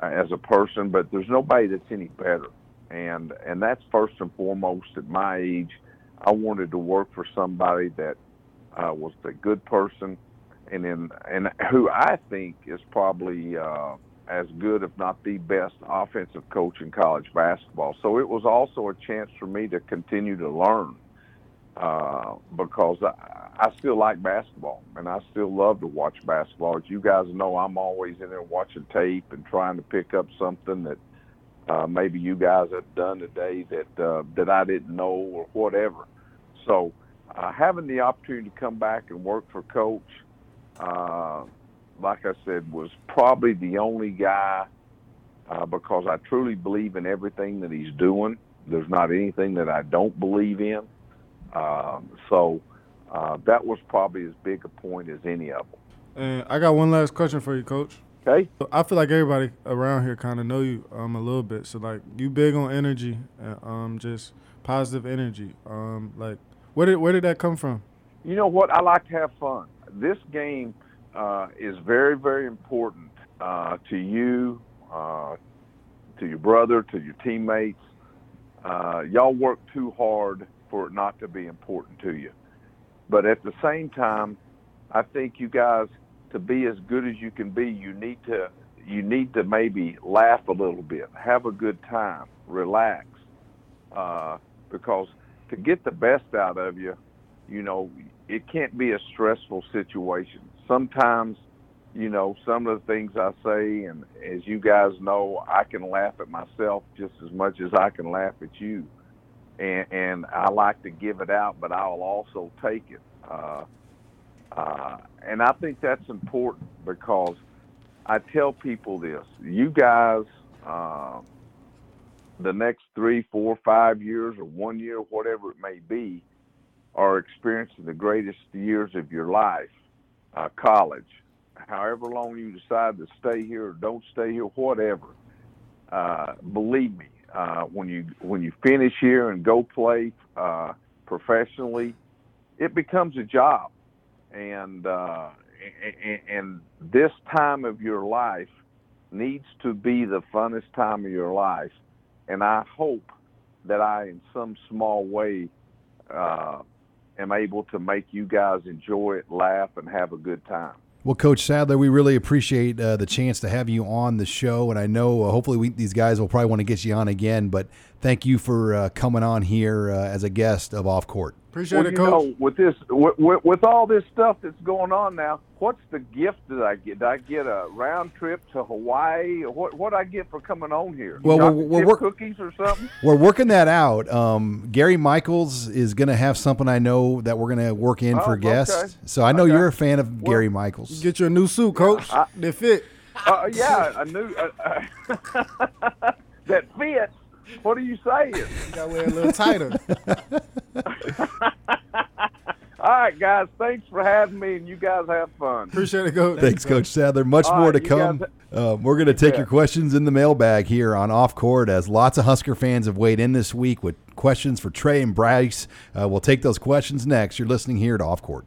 as a person, but there's nobody that's any better. And and that's first and foremost at my age. I wanted to work for somebody that uh, was a good person, and in and who I think is probably uh, as good, if not the best, offensive coach in college basketball. So it was also a chance for me to continue to learn uh, because I, I still like basketball and I still love to watch basketball. As you guys know, I'm always in there watching tape and trying to pick up something that uh, maybe you guys have done today that uh, that I didn't know or whatever. So uh, having the opportunity to come back and work for Coach, uh, like I said, was probably the only guy uh, because I truly believe in everything that he's doing. There's not anything that I don't believe in. Um, so uh, that was probably as big a point as any of them. And I got one last question for you, Coach. Okay. I feel like everybody around here kind of know you um, a little bit. So like you big on energy and um, just positive energy. Um, like where did where did that come from? You know what? I like to have fun. This game uh, is very very important uh, to you, uh, to your brother, to your teammates. Uh, y'all work too hard for it not to be important to you. But at the same time, I think you guys to be as good as you can be, you need to you need to maybe laugh a little bit, have a good time, relax, uh, because to get the best out of you, you know, it can't be a stressful situation. Sometimes, you know, some of the things I say, and as you guys know, I can laugh at myself just as much as I can laugh at you and, and I like to give it out, but I'll also take it. Uh, uh, and I think that's important because I tell people this: you guys, uh, the next three, four, five years, or one year, whatever it may be, are experiencing the greatest years of your life. Uh, college, however long you decide to stay here or don't stay here, whatever. Uh, believe me, uh, when you when you finish here and go play uh, professionally, it becomes a job, and, uh, and and this time of your life needs to be the funnest time of your life, and I hope that I, in some small way, uh, am able to make you guys enjoy it, laugh, and have a good time. Well, Coach Sadler, we really appreciate uh, the chance to have you on the show, and I know uh, hopefully we, these guys will probably want to get you on again. But thank you for uh, coming on here uh, as a guest of Off Court. Appreciate well, it, you coach. know, with this, with, with, with all this stuff that's going on now, what's the gift that I get? Did I get a round trip to Hawaii? What what I get for coming on here? Well, Chocolate we're- we're chip work- cookies or something. We're working that out. Um, Gary Michaels is going to have something I know that we're going to work in Oh, for okay. guests. So I know Okay. you're a fan of Gary Michaels. Get you a new suit, coach. I- they fit. Uh, yeah, a new uh, uh, <laughs> that fits. <laughs> What are you saying? <laughs> You gotta wear a little tighter. <laughs> All right, guys. Thanks for having me, and you guys have fun. Appreciate it, coach. Thanks, Coach Sadler. Much All more right, to come. guys- Um, we're going to take Yeah. your questions in the mailbag here on Off Court as lots of Husker fans have weighed in this week with questions for Trey and Bryce. Uh, we'll take those questions next. You're listening here to Off Court.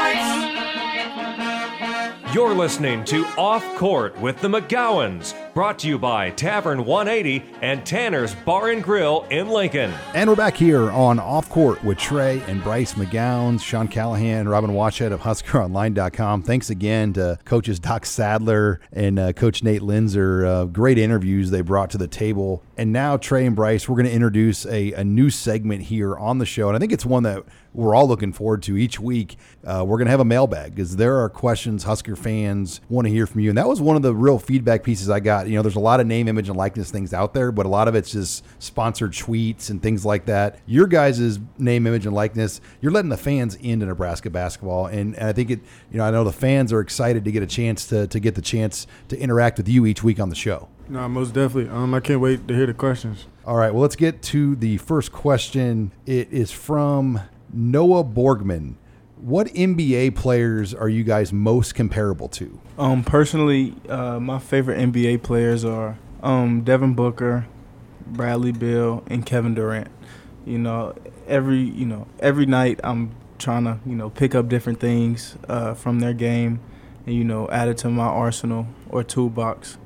You're listening to Off Court with the McGowens, brought to you by Tavern 180 and Tanner's Bar and Grill in Lincoln. And we're back here on Off Court with Trey and Bryce McGowens, Sean Callahan, Robin Washut of HuskerOnline.com. Thanks again to coaches Doc Sadler and uh, Coach Nate Loenser. Uh, great interviews they brought to the table. And now, Trey and Bryce, we're going to introduce a, a new segment here on the show. And I think it's one that we're all looking forward to each week. Uh, we're going to have a mailbag because there are questions Husker fans want to hear from you. And that was one of the real feedback pieces I got. You know, there's a lot of name, image, and likeness things out there, but a lot of it's just sponsored tweets and things like that. Your guys' name, image, and likeness, you're letting the fans into Nebraska basketball. And, and I think it, you know, I know the fans are excited to get a chance to, to get the chance to interact with you each week on the show. No, most definitely. Um, I can't wait to hear the questions. All right, well, let's get to the first question. It is from Noah Borgman. What NBA players are you guys most comparable to? Um, personally, uh, my favorite NBA players are um, Devin Booker, Bradley Beal, and Kevin Durant. You know, every you know every night I'm trying to you know pick up different things uh, from their game, and you know add it to my arsenal or toolbox.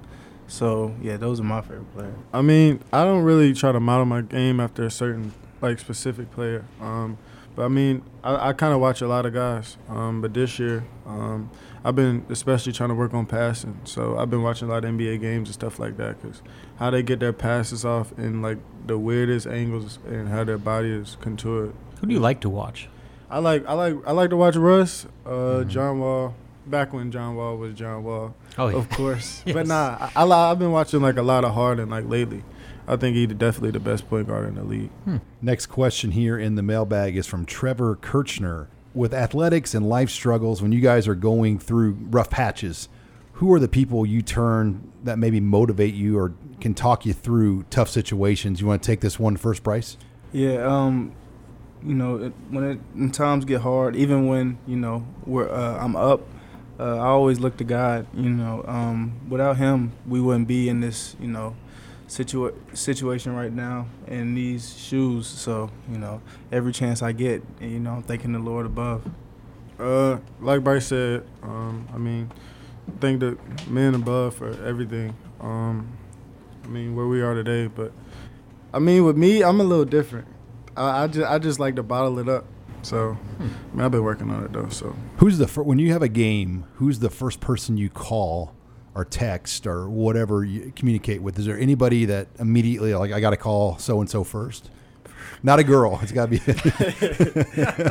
So yeah, those are my favorite players. I mean, I don't really try to model my game after a certain like specific player. Um, but I mean, I, I kind of watch a lot of guys. Um, but this year, um, I've been especially trying to work on passing. So I've been watching a lot of NBA games and stuff like that because how they get their passes off in like the weirdest angles and how their body is contoured. Who do you like to watch? I like I like I like to watch Russ, uh, John Wall. Back when John Wall was John Wall, Oh, yeah. of <laughs> course. Yes. But nah, I, I, I've been watching like a lot of Harden like lately. I think he's definitely the best point guard in the league. Next question here in the mailbag is from Trevor Kirchner. With athletics and life struggles, when you guys are going through rough patches, who are the people you turn that maybe motivate you or can talk you through tough situations? You want to take this one first, Bryce? Yeah, um, you know, it, when it, when times get hard, even when you know we're uh, I'm up, uh, I always look to God. You know, um, without Him, we wouldn't be in this you know situa- situation right now in these shoes. So you know, every chance I get, you know, I'm thanking the Lord above. Uh, like Bryce said, um, I mean, thank the men above for everything. Um, I mean, where we are today, but I mean, with me, I'm a little different. I, I just I just like to bottle it up. So, I mean, I've been working on it though. So, Who's the fir- when you have a game? Who's the first person you call or text or whatever you communicate with? Is there anybody that immediately like I got to call so and so first? Not a girl. It's got to be. <laughs>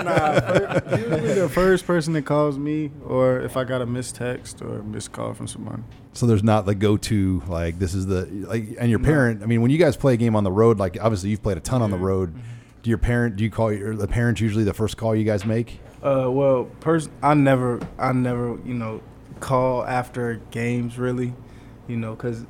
nah, usually the first person that calls me, or if I got a missed text or a missed call from someone. so there's not the go-to like this is the like and your parent. I mean, when you guys play a game on the road, like obviously you've played a ton on the road. Mm-hmm. Do your parent? Do you call your the parents usually the first call you guys make? Uh, well, pers- I never, I never, you know, call after games really, you know, because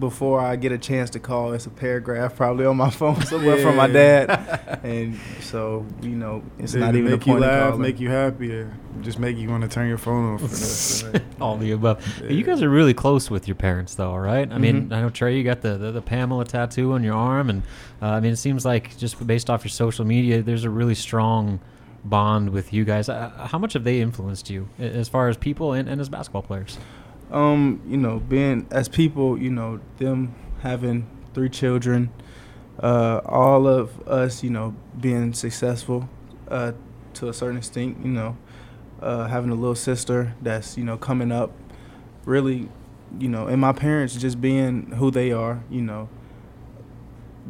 before I get a chance to call, it's a paragraph probably on my <laughs> phone somewhere from my dad, <laughs> and so you know, it's They not even a make you point of laugh, calling. make you happy, or just make you want to turn your phone off. For this. <laughs> All the above. You guys are really close with your parents, though, right? I mean, I know Trey, you got the, the, the Pamela tattoo on your arm, and uh, I mean, it seems like just based off your social media, there's a really strong bond with you guys. Uh, how much have they influenced you as far as people and, and as basketball players? Um, you know, being as people, you know, them having three children, uh, all of us, you know, being successful, uh, to a certain extent, you know, uh, having a little sister that's, you know, coming up, really, you know, and my parents just being who they are, you know,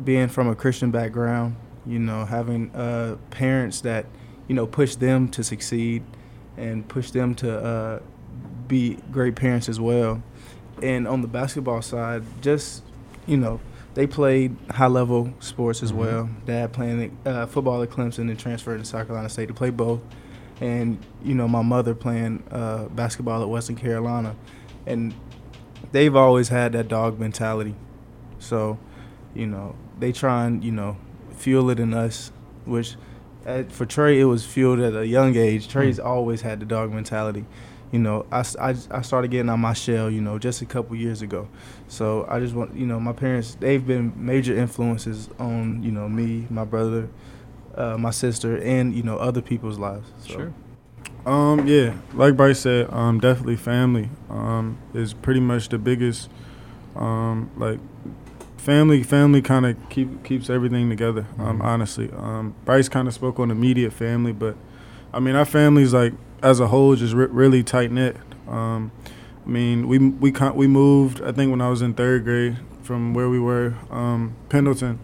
being from a Christian background, you know, having uh, parents that, you know, push them to succeed and push them to uh, be great parents as well. And on the basketball side, just, you know, they played high level sports as well. Dad playing uh, football at Clemson and transferred to South Carolina State to play both. And, you know, my mother playing uh, basketball at Western Carolina. And they've always had that dog mentality. So, you know, they try and, you know, fuel it in us, which at, for Trey, it was fueled at a young age. Trey's always had the dog mentality. You know, I I started getting out my shell, you know, just a couple years ago. So I just want, you know, my parents, they've been major influences on, you know, me, my brother, uh, my sister, and, you know, other people's lives. So. Um, yeah, like Bryce said, um, definitely family um, is pretty much the biggest. Um, like family, family kind of keep keeps everything together. Um, honestly, um, Bryce kind of spoke on immediate family, but I mean our family's like as a whole just re- really tight knit. Um, I mean we we con- we moved I think when I was in third grade from where we were um, Pendleton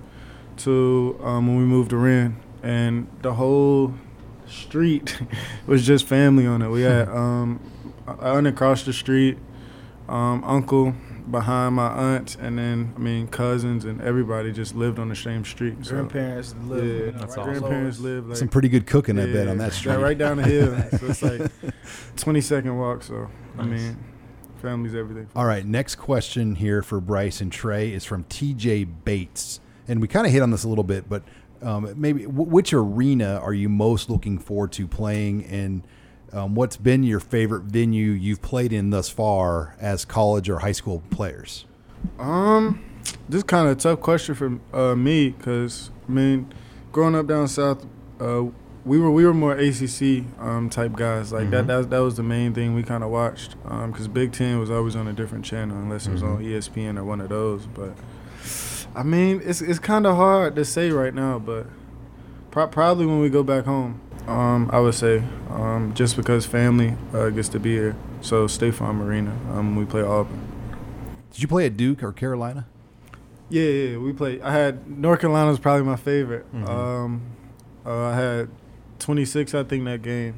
to um, when we moved to Wren, and the whole street <laughs> was just family on it. We had <laughs> um, aunt across the street, um, uncle behind my aunt, and then I mean cousins and everybody just lived on the same street. So, Grandparents live, yeah, you know, my right grandparents below us. live like Some pretty good cooking, I bet, on that street. right down the hill. <laughs> so it's like <laughs> twenty second walk. So I mean, family's everything. All right, next question here for Bryce and Trey is from TJ Bates, and we kind of hit on this a little bit, but um, maybe w- which arena are you most looking forward to playing, and um, what's been your favorite venue you've played in thus far as college or high school players? Um, this kind of a tough question for uh, me because I mean, growing up down south, uh, we were we were more ACC um, type guys. Like that, that that was the main thing we kind of watched because Big Ten was always on a different channel unless it was on E ESPN or one of those. But I mean, it's it's kind of hard to say right now, but pro- probably when we go back home, um, I would say um, just because family uh, gets to be here. So State Farm Arena um, when we play Auburn. Did you play at Duke or Carolina? Yeah, yeah, we played. I had North Carolina was probably my favorite. Mhm. Um, uh, I had 26, I think, that game.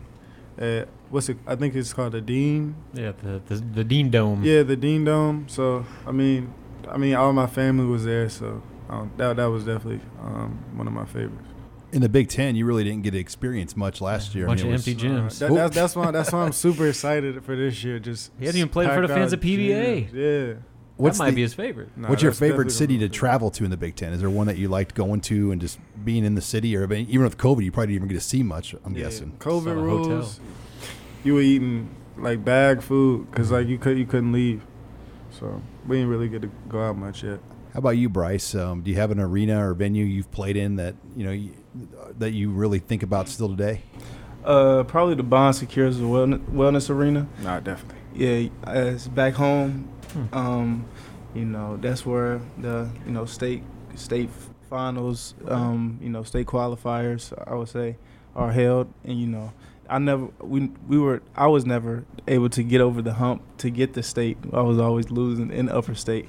At, what's it? I think it's called the Dean. Yeah, the the, the Dean Dome. Yeah, the Dean Dome. So I mean, I mean, all my family was there, so um, that that was definitely um, one of my favorites. In the Big Ten, you really didn't get to experience much last year. Bunch I mean, of it was- empty gyms. Uh, that, that's that's why that's why I'm <laughs> super excited for this year. Just He hasn't even played for the fans of PBA. gyms. Yeah. What's that might the- be his favorite. Nah, What's your favorite city to travel to in the Big Ten? Is there one that you liked going to and just being in the city, or even with COVID, you probably didn't even get to see much. I'm Yeah, guessing. COVID Saw hotel. rules. You were eating like bag food because like you could you couldn't leave, so we didn't really get to go out much yet. How about you, Bryce? Um, do you have an arena or venue you've played in that you know you, that you really think about still today? Uh, probably the Bon Secours Wellness, Wellness Arena. Nah, definitely. Yeah, uh, it's back home. Hmm. Um, you know, that's where the you know state state finals, um, you know, state qualifiers, I would say, are held. And you know, I never we we were I was never able to get over the hump to get the state. I was always losing in upper state,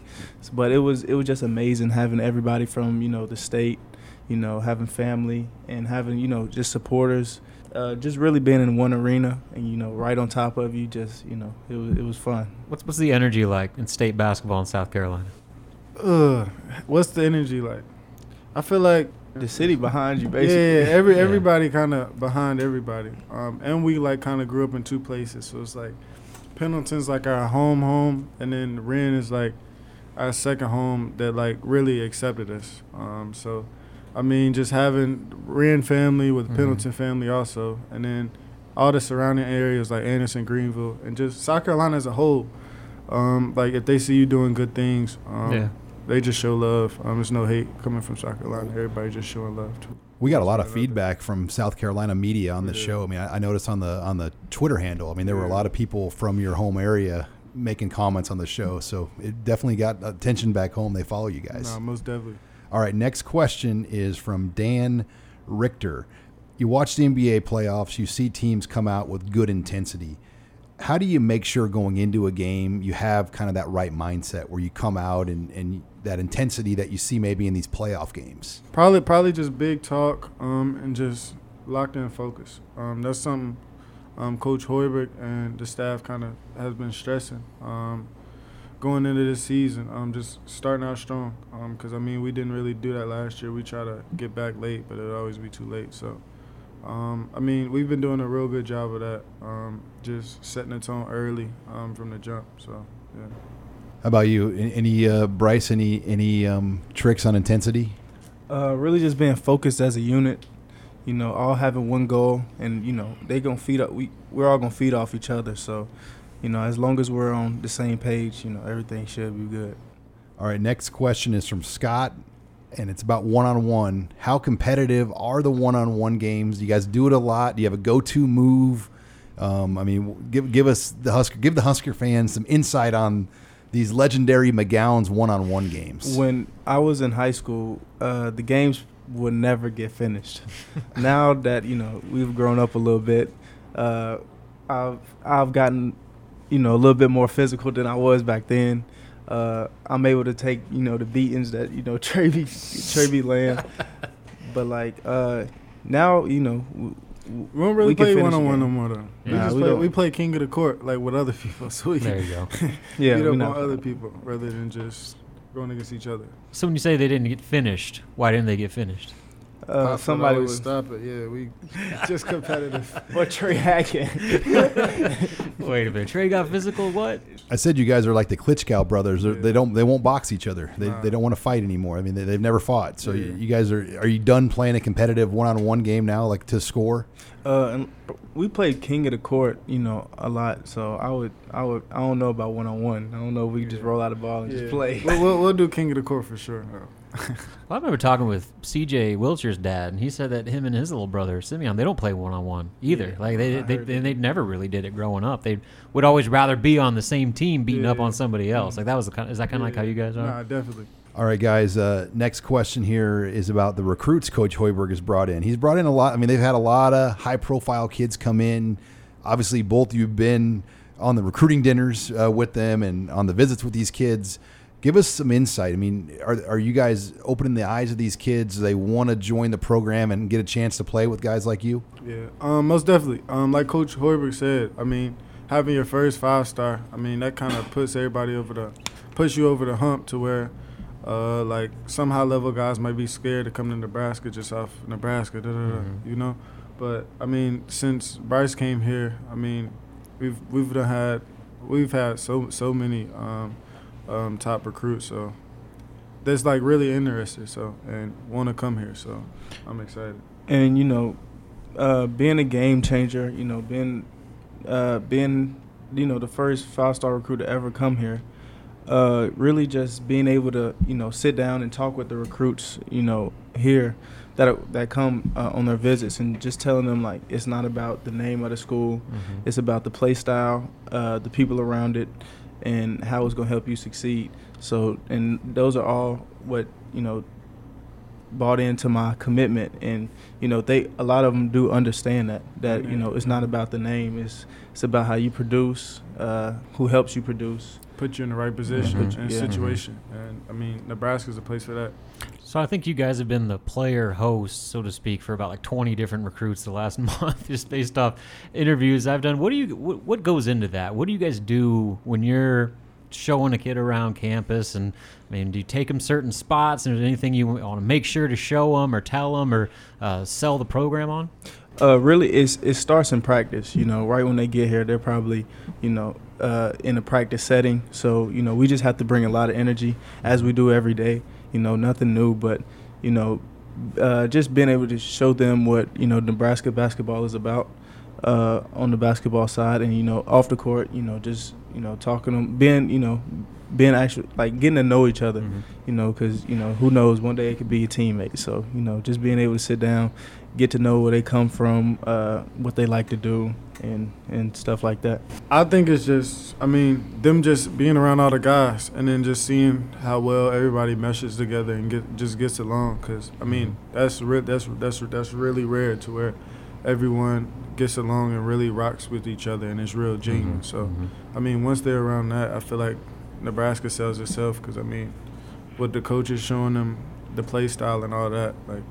but it was it was just amazing having everybody from you know the state, you know, having family and having you know just supporters. Uh, just really being in one arena and you know right on top of you, just you know it was it was fun. What's what's the energy like in state basketball in South Carolina? Ugh, what's the energy like? I feel like The city behind you, basically. yeah, basically. every <laughs> Yeah. everybody kind of behind everybody, um, and we like kind of grew up in two places, so it's like Pendleton's like our home home, and then Wren is like our second home that like really accepted us. Um, so, I mean, just having Wren family with Mhm. Pendleton family also, and then all the surrounding areas like Anderson, Greenville, and just South Carolina as a whole. Um, like if they see you doing good things, um, Yeah. They just show love. Um, there's no hate coming from South Carolina. Everybody just showing love too. We got a lot of feedback from South Carolina media on this Yeah. show. I mean, I, I noticed on the on the Twitter handle. I mean, there were a lot of people from your home area making comments on the show, so it definitely got attention back home. They follow you guys. Nah, most definitely. All right, next question is from Dan Richter. You watch the NBA playoffs, you see teams come out with good intensity. How do you make sure going into a game you have kind of that right mindset where you come out and, and that intensity that you see maybe in these playoff games? Probably, probably just big talk, um, and just locked in focus. Um, that's something um, Coach Hoiberg and the staff kind of has been stressing um, going into this season. Um, just starting out strong, because I mean we didn't really do that last year. We try to get back late, but it would always be too late. So, um, I mean we've been doing a real good job of that. Um, just setting the tone early um, from the jump. So, yeah. How about you? Any uh, Bryce? Any any um, tricks on intensity? Uh, really just being focused as a unit, you know, all having one goal, and you know they gonna feed up. We we're all gonna feed off each other. So, you know, as long as we're on the same page, you know, everything should be good. All right, next question is from Scott, and it's about one on one. How competitive are the one on one games? Do you guys do it a lot? Do you have a go to move? Um, I mean, give give us the Husker, give the Husker fans some insight on these legendary McGowen's one on one games. When I was in high school, uh, the games would never get finished. <laughs> now that you know we've grown up a little bit, uh, I've I've gotten you know a little bit more physical than I was back then. Uh, I'm able to take you know the beatings that you know be <laughs> Trey be <laughs> but like uh, now you know. W- w- We don't really we play finish one on the one no more though. we, Nah, just we play, we play king of the court like with other <laughs> people, so we There you go. <laughs> Yeah, beat we up not- on other people rather than just going against each other. So when you say they didn't get finished, why didn't they get finished? Uh, somebody would was stop it. Yeah, we <laughs> just competitive. <laughs> or Trey Hackett. <laughs> Wait a minute, Trey got physical. What? I said you guys are like the Klitschko brothers. They're- They don't they won't box each other. They, Nah. they don't want to fight anymore. I mean, they, they've never fought. So Yeah. you, you guys are are you done playing a competitive one on one game now, like to score? Uh, and we played King of the Court, you know, a lot. So I would, I would, I don't know about one on one. I don't know if we could just roll out the ball and Yeah. just play. We'll, we'll, we'll do king of the court for sure. though. Well, I remember talking with C.J. Wilcher's dad, and he said that him and his little brother Simeon, they don't play one on one either. Yeah, like they I they, they they never really did it growing up. They would always rather be on the same team, beating up on somebody else. Like that was the kind. Is that kind of like how you guys are? Nah, definitely. All right, guys. Uh, next question here is about the recruits Coach Hoiberg has brought in. He's brought in a lot. I mean, they've had a lot of high profile kids come in. Obviously, both you have been on the recruiting dinners uh, with them and on the visits with these kids. Give us some insight. I mean, are, are you guys opening the eyes of these kids? They want to join the program and get a chance to play with guys like you? Yeah, um, most definitely. Um, like Coach Hoiberg said, I mean, having your first five star, I mean, that kind of puts everybody over the, puts you over the hump to where, uh, like some high level guys might be scared to come to Nebraska just off Nebraska, da, da, da, Mhm. you know. But I mean, since Bryce came here, I mean, we've we've done had we've had so so many um, um, top recruits, so that's like really interested, so and want to come here, so I'm excited. and you know, uh, being a game changer, you know, being, uh, being, you know, the first five star recruit to ever come here. Uh, really, just being able to, you know, sit down and talk with the recruits, you know, here that that come uh, on their visits, and just telling them like it's not about the name of the school, Mhm. it's about the play style, uh, the people around it, and how it's gonna help you succeed. So, and those are all what you know bought into my commitment and you know they a lot of them do understand that that you know it's not about the name it's it's about how you produce uh, who helps you produce put you in the right position Mhm. and Yeah. situation. And I mean, Nebraska's a place for that. So I think you guys have been the player host, so to speak, for about like 20 different recruits the last <laughs> month, just based off interviews I've done. What do you what, what goes into that? What do you guys do when you're showing a kid around campus? And I mean, do you take them certain spots? And is anything you want to make sure to show them or tell them or uh, sell the program on? Uh, really, it's, it starts in practice. You know, right when they get here, they're probably, you know, uh, in a practice setting. So, you know, we just have to bring a lot of energy as we do every day. You know, nothing new, but, you know, uh, just being able to show them what, you know, Nebraska basketball is about uh, on the basketball side and, you know, off the court, you know, just, you know, talking to them, being, you know, being actually like getting to know each other, Mm-hmm. you know, because you know who knows one day it could be a teammate. So you know, just being able to sit down, get to know where they come from, uh, what they like to do, and and stuff like that. I think it's just, I mean, them just being around all the guys and then just seeing how well everybody meshes together and get just gets along. Cause I mean, mm-hmm. that's re- that's that's that's really rare to where everyone gets along and really rocks with each other and it's real mm-hmm. genuine. So, mm-hmm. I mean, once they're around that, I feel like Nebraska sells itself. Cause I mean, what the coaches showing them the play style and all that, like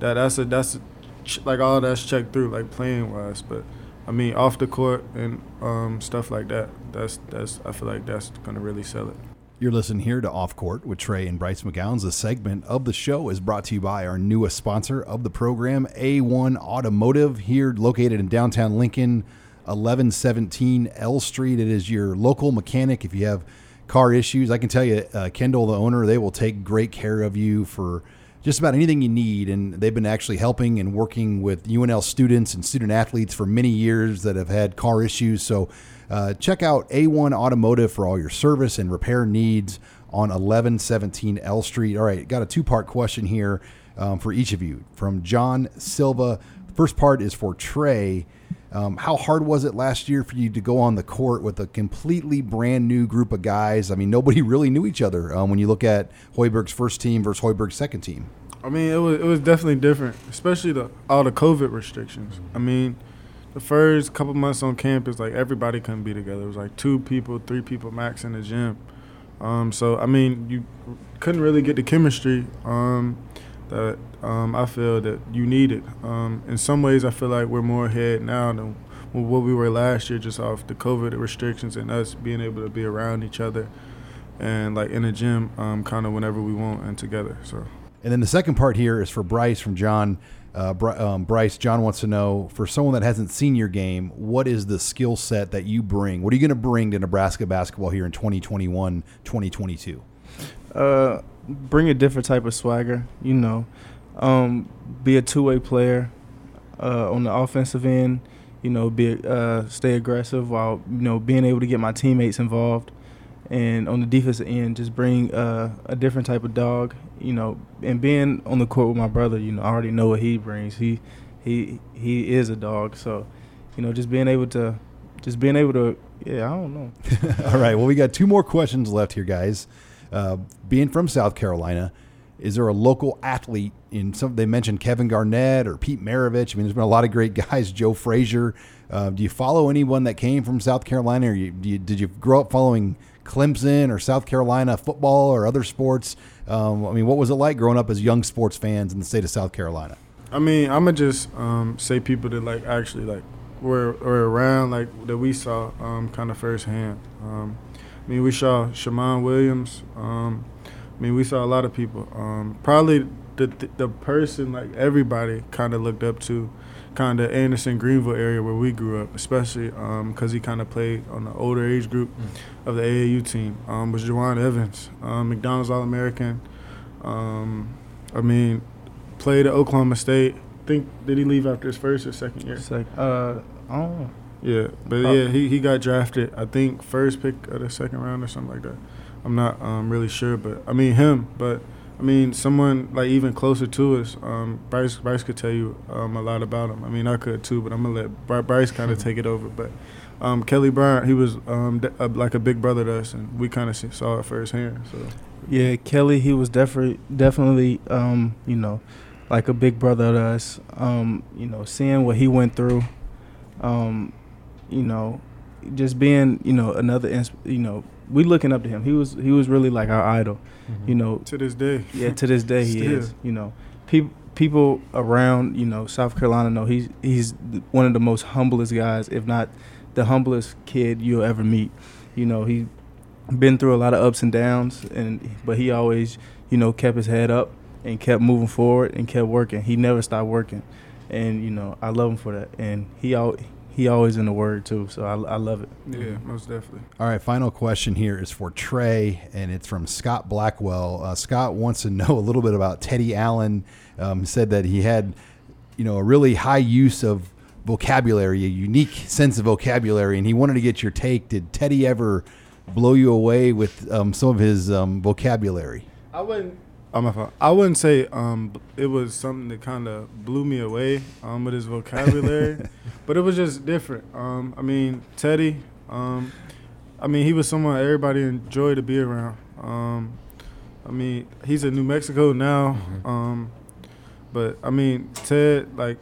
that that's a that's a, like all that's checked through like playing wise, but. I mean, off the court and um, stuff like that. That's that's. I feel like that's gonna really sell it. You're listening here to Off Court with Trey and Bryce McGowens. The segment of the show is brought to you by our newest sponsor of the program, A1 Automotive, here located in downtown Lincoln, 1117 L Street. It is your local mechanic. If you have car issues, I can tell you, uh, Kendall, the owner, they will take great care of you for just about anything you need. And they've been actually helping and working with UNL students and student athletes for many years that have had car issues. So uh, check out A1 Automotive for all your service and repair needs on 1117 L Street. All right, got a two part question here um, for each of you from John Silva. First part is for Trey. Um, how hard was it last year for you to go on the court with a completely brand new group of guys? I mean, nobody <laughs> really knew each other um, when you look at Hoiberg's first team versus Hoiberg's second team. I mean, it was it was definitely different, especially the all the COVID restrictions. I mean, the first couple months on campus, like everybody couldn't be together. It was like two people, three people max in the gym. Um, so I mean, you couldn't really get the chemistry um, that um, I feel that you needed. Um, in some ways, I feel like we're more ahead now than what we were last year, just off the COVID restrictions and us being able to be around each other and like in the gym, um, kind of whenever we want and together. So. And then the second part here is for Bryce from John. Uh, Bry- um, Bryce, John wants to know for someone that hasn't seen your game, what is the skill set that you bring? What are you going to bring to Nebraska basketball here in 2021, 2022? Uh, bring a different type of swagger. You know, um, be a two way player uh, on the offensive end. You know, be uh, stay aggressive while you know being able to get my teammates involved. And on the defensive end, just bring uh, a different type of dog. You know, and being on the court with my brother, you know, I already know what he brings. He he he is a dog. So, you know, just being able to, just being able to, yeah, I don't know. <laughs> All right. Well, we got two more questions left here, guys. Uh, being from South Carolina, is there a local athlete in some? They mentioned Kevin Garnett or Pete Maravich. I mean, there's been a lot of great guys. Joe Frazier. Uh, do you follow anyone that came from South Carolina, or you, you, did you grow up following Clemson or South Carolina football or other sports? Um, I mean, what was it like growing up as young sports fans in the state of South Carolina? I mean, I'm gonna just um, say people that like actually like were were around like that we saw um, kind of firsthand. Um, I mean, we saw Shaman Williams. Um, I mean, we saw a lot of people. Um, probably the, the the person like everybody kind of looked up to, kind of Anderson Greenville area where we grew up, especially because he kind of played on the older age group of the AAU team. Um, was Jawun Evans, um, McDonald's All American. Um, I mean, played at Oklahoma State. Think did he leave after his first or second year? Like, uh, I don't know. Yeah, but yeah, he, he got drafted. I think first pick of the second round or something like that. I'm not um, really sure, but I mean him. But I mean someone like even closer to us. Um, Bryce Bryce could tell you um, a lot about him. I mean I could too, but I'm gonna let Bry- Bryce kind of take it over. But um, Kelly Bryant, he was um, de- uh, like a big brother to us, and we kind of saw it firsthand. So Yeah, Kelly, he was definitely definitely um, you know, like a big brother to us. Um, you know, seeing what he went through, um, you know, just being you know another ins- you know we looking up to him. He was he was really like our idol. Mm-hmm. You know, To this day. yeah, to this day he is. You know, people people around you know South Carolina know he's he's one of the most humblest guys, if not the humblest kid you'll ever meet. You know, he's been through a lot of ups and downs, and but he always you know kept his head up and kept moving forward and kept working. He never stopped working, and you know I love him for that. And he al- he always in the word too, so I, I love it. Yeah, most definitely. All right, final question here is for Trey, and it's from Scott Blackwell. Uh, Scott wants to <laughs> know a little bit about Teddy Allen. Um, said that he had, you know, a really high use of vocabulary, a unique sense of vocabulary, and he wanted to get your take. Did Teddy ever blow you away with um, some of his um, vocabulary? I wouldn't. Oh my fault. I wouldn't say um it was something that kind of blew me away um with his vocabulary, <laughs> but it was just different. Um, I mean Teddy, um, I mean he was someone everybody enjoyed to be around. Um, I mean he's in New Mexico now, um, but I mean Ted like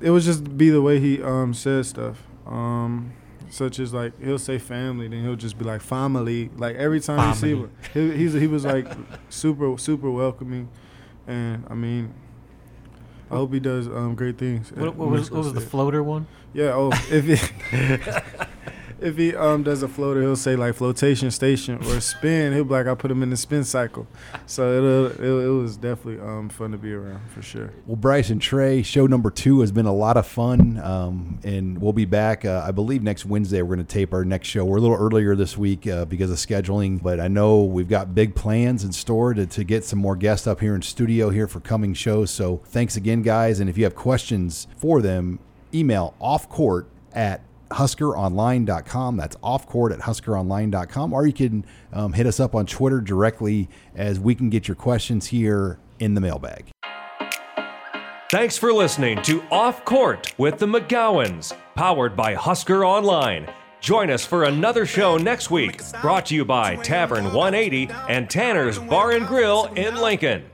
it was just be the way he um said stuff. Um, such as like he'll say family, then he'll just be like family. Like every time he see Family. one, he, he's he was like super super welcoming, and I mean, I hope he does um, great things. What, what was, what was the floater one? Yeah. Oh, if he <laughs> <laughs> if he um does a floater, he'll say like flotation station or spin. He'll be like, I put him in the spin cycle. So it it, it was definitely um fun to be around for sure. Well, Bryce and Trey, show number two has been a lot of fun, um, and we'll be back. Uh, I believe next Wednesday we're going to tape our next show. We're a little earlier this week uh, because of scheduling, but I know we've got big plans in store to, to get some more guests up here in studio here for coming shows. So thanks again, guys. And if you have questions for them, email offcourt at huskeronline.com. That's offcourt at huskeronline.com. Or you can um, hit us up on Twitter directly as we can get your questions here in the mailbag. Thanks for listening to Off Court with the McGowens, powered by Husker Online. Join us for another show next week, brought to you by Tavern 180 and Tanner's Bar and Grill in Lincoln.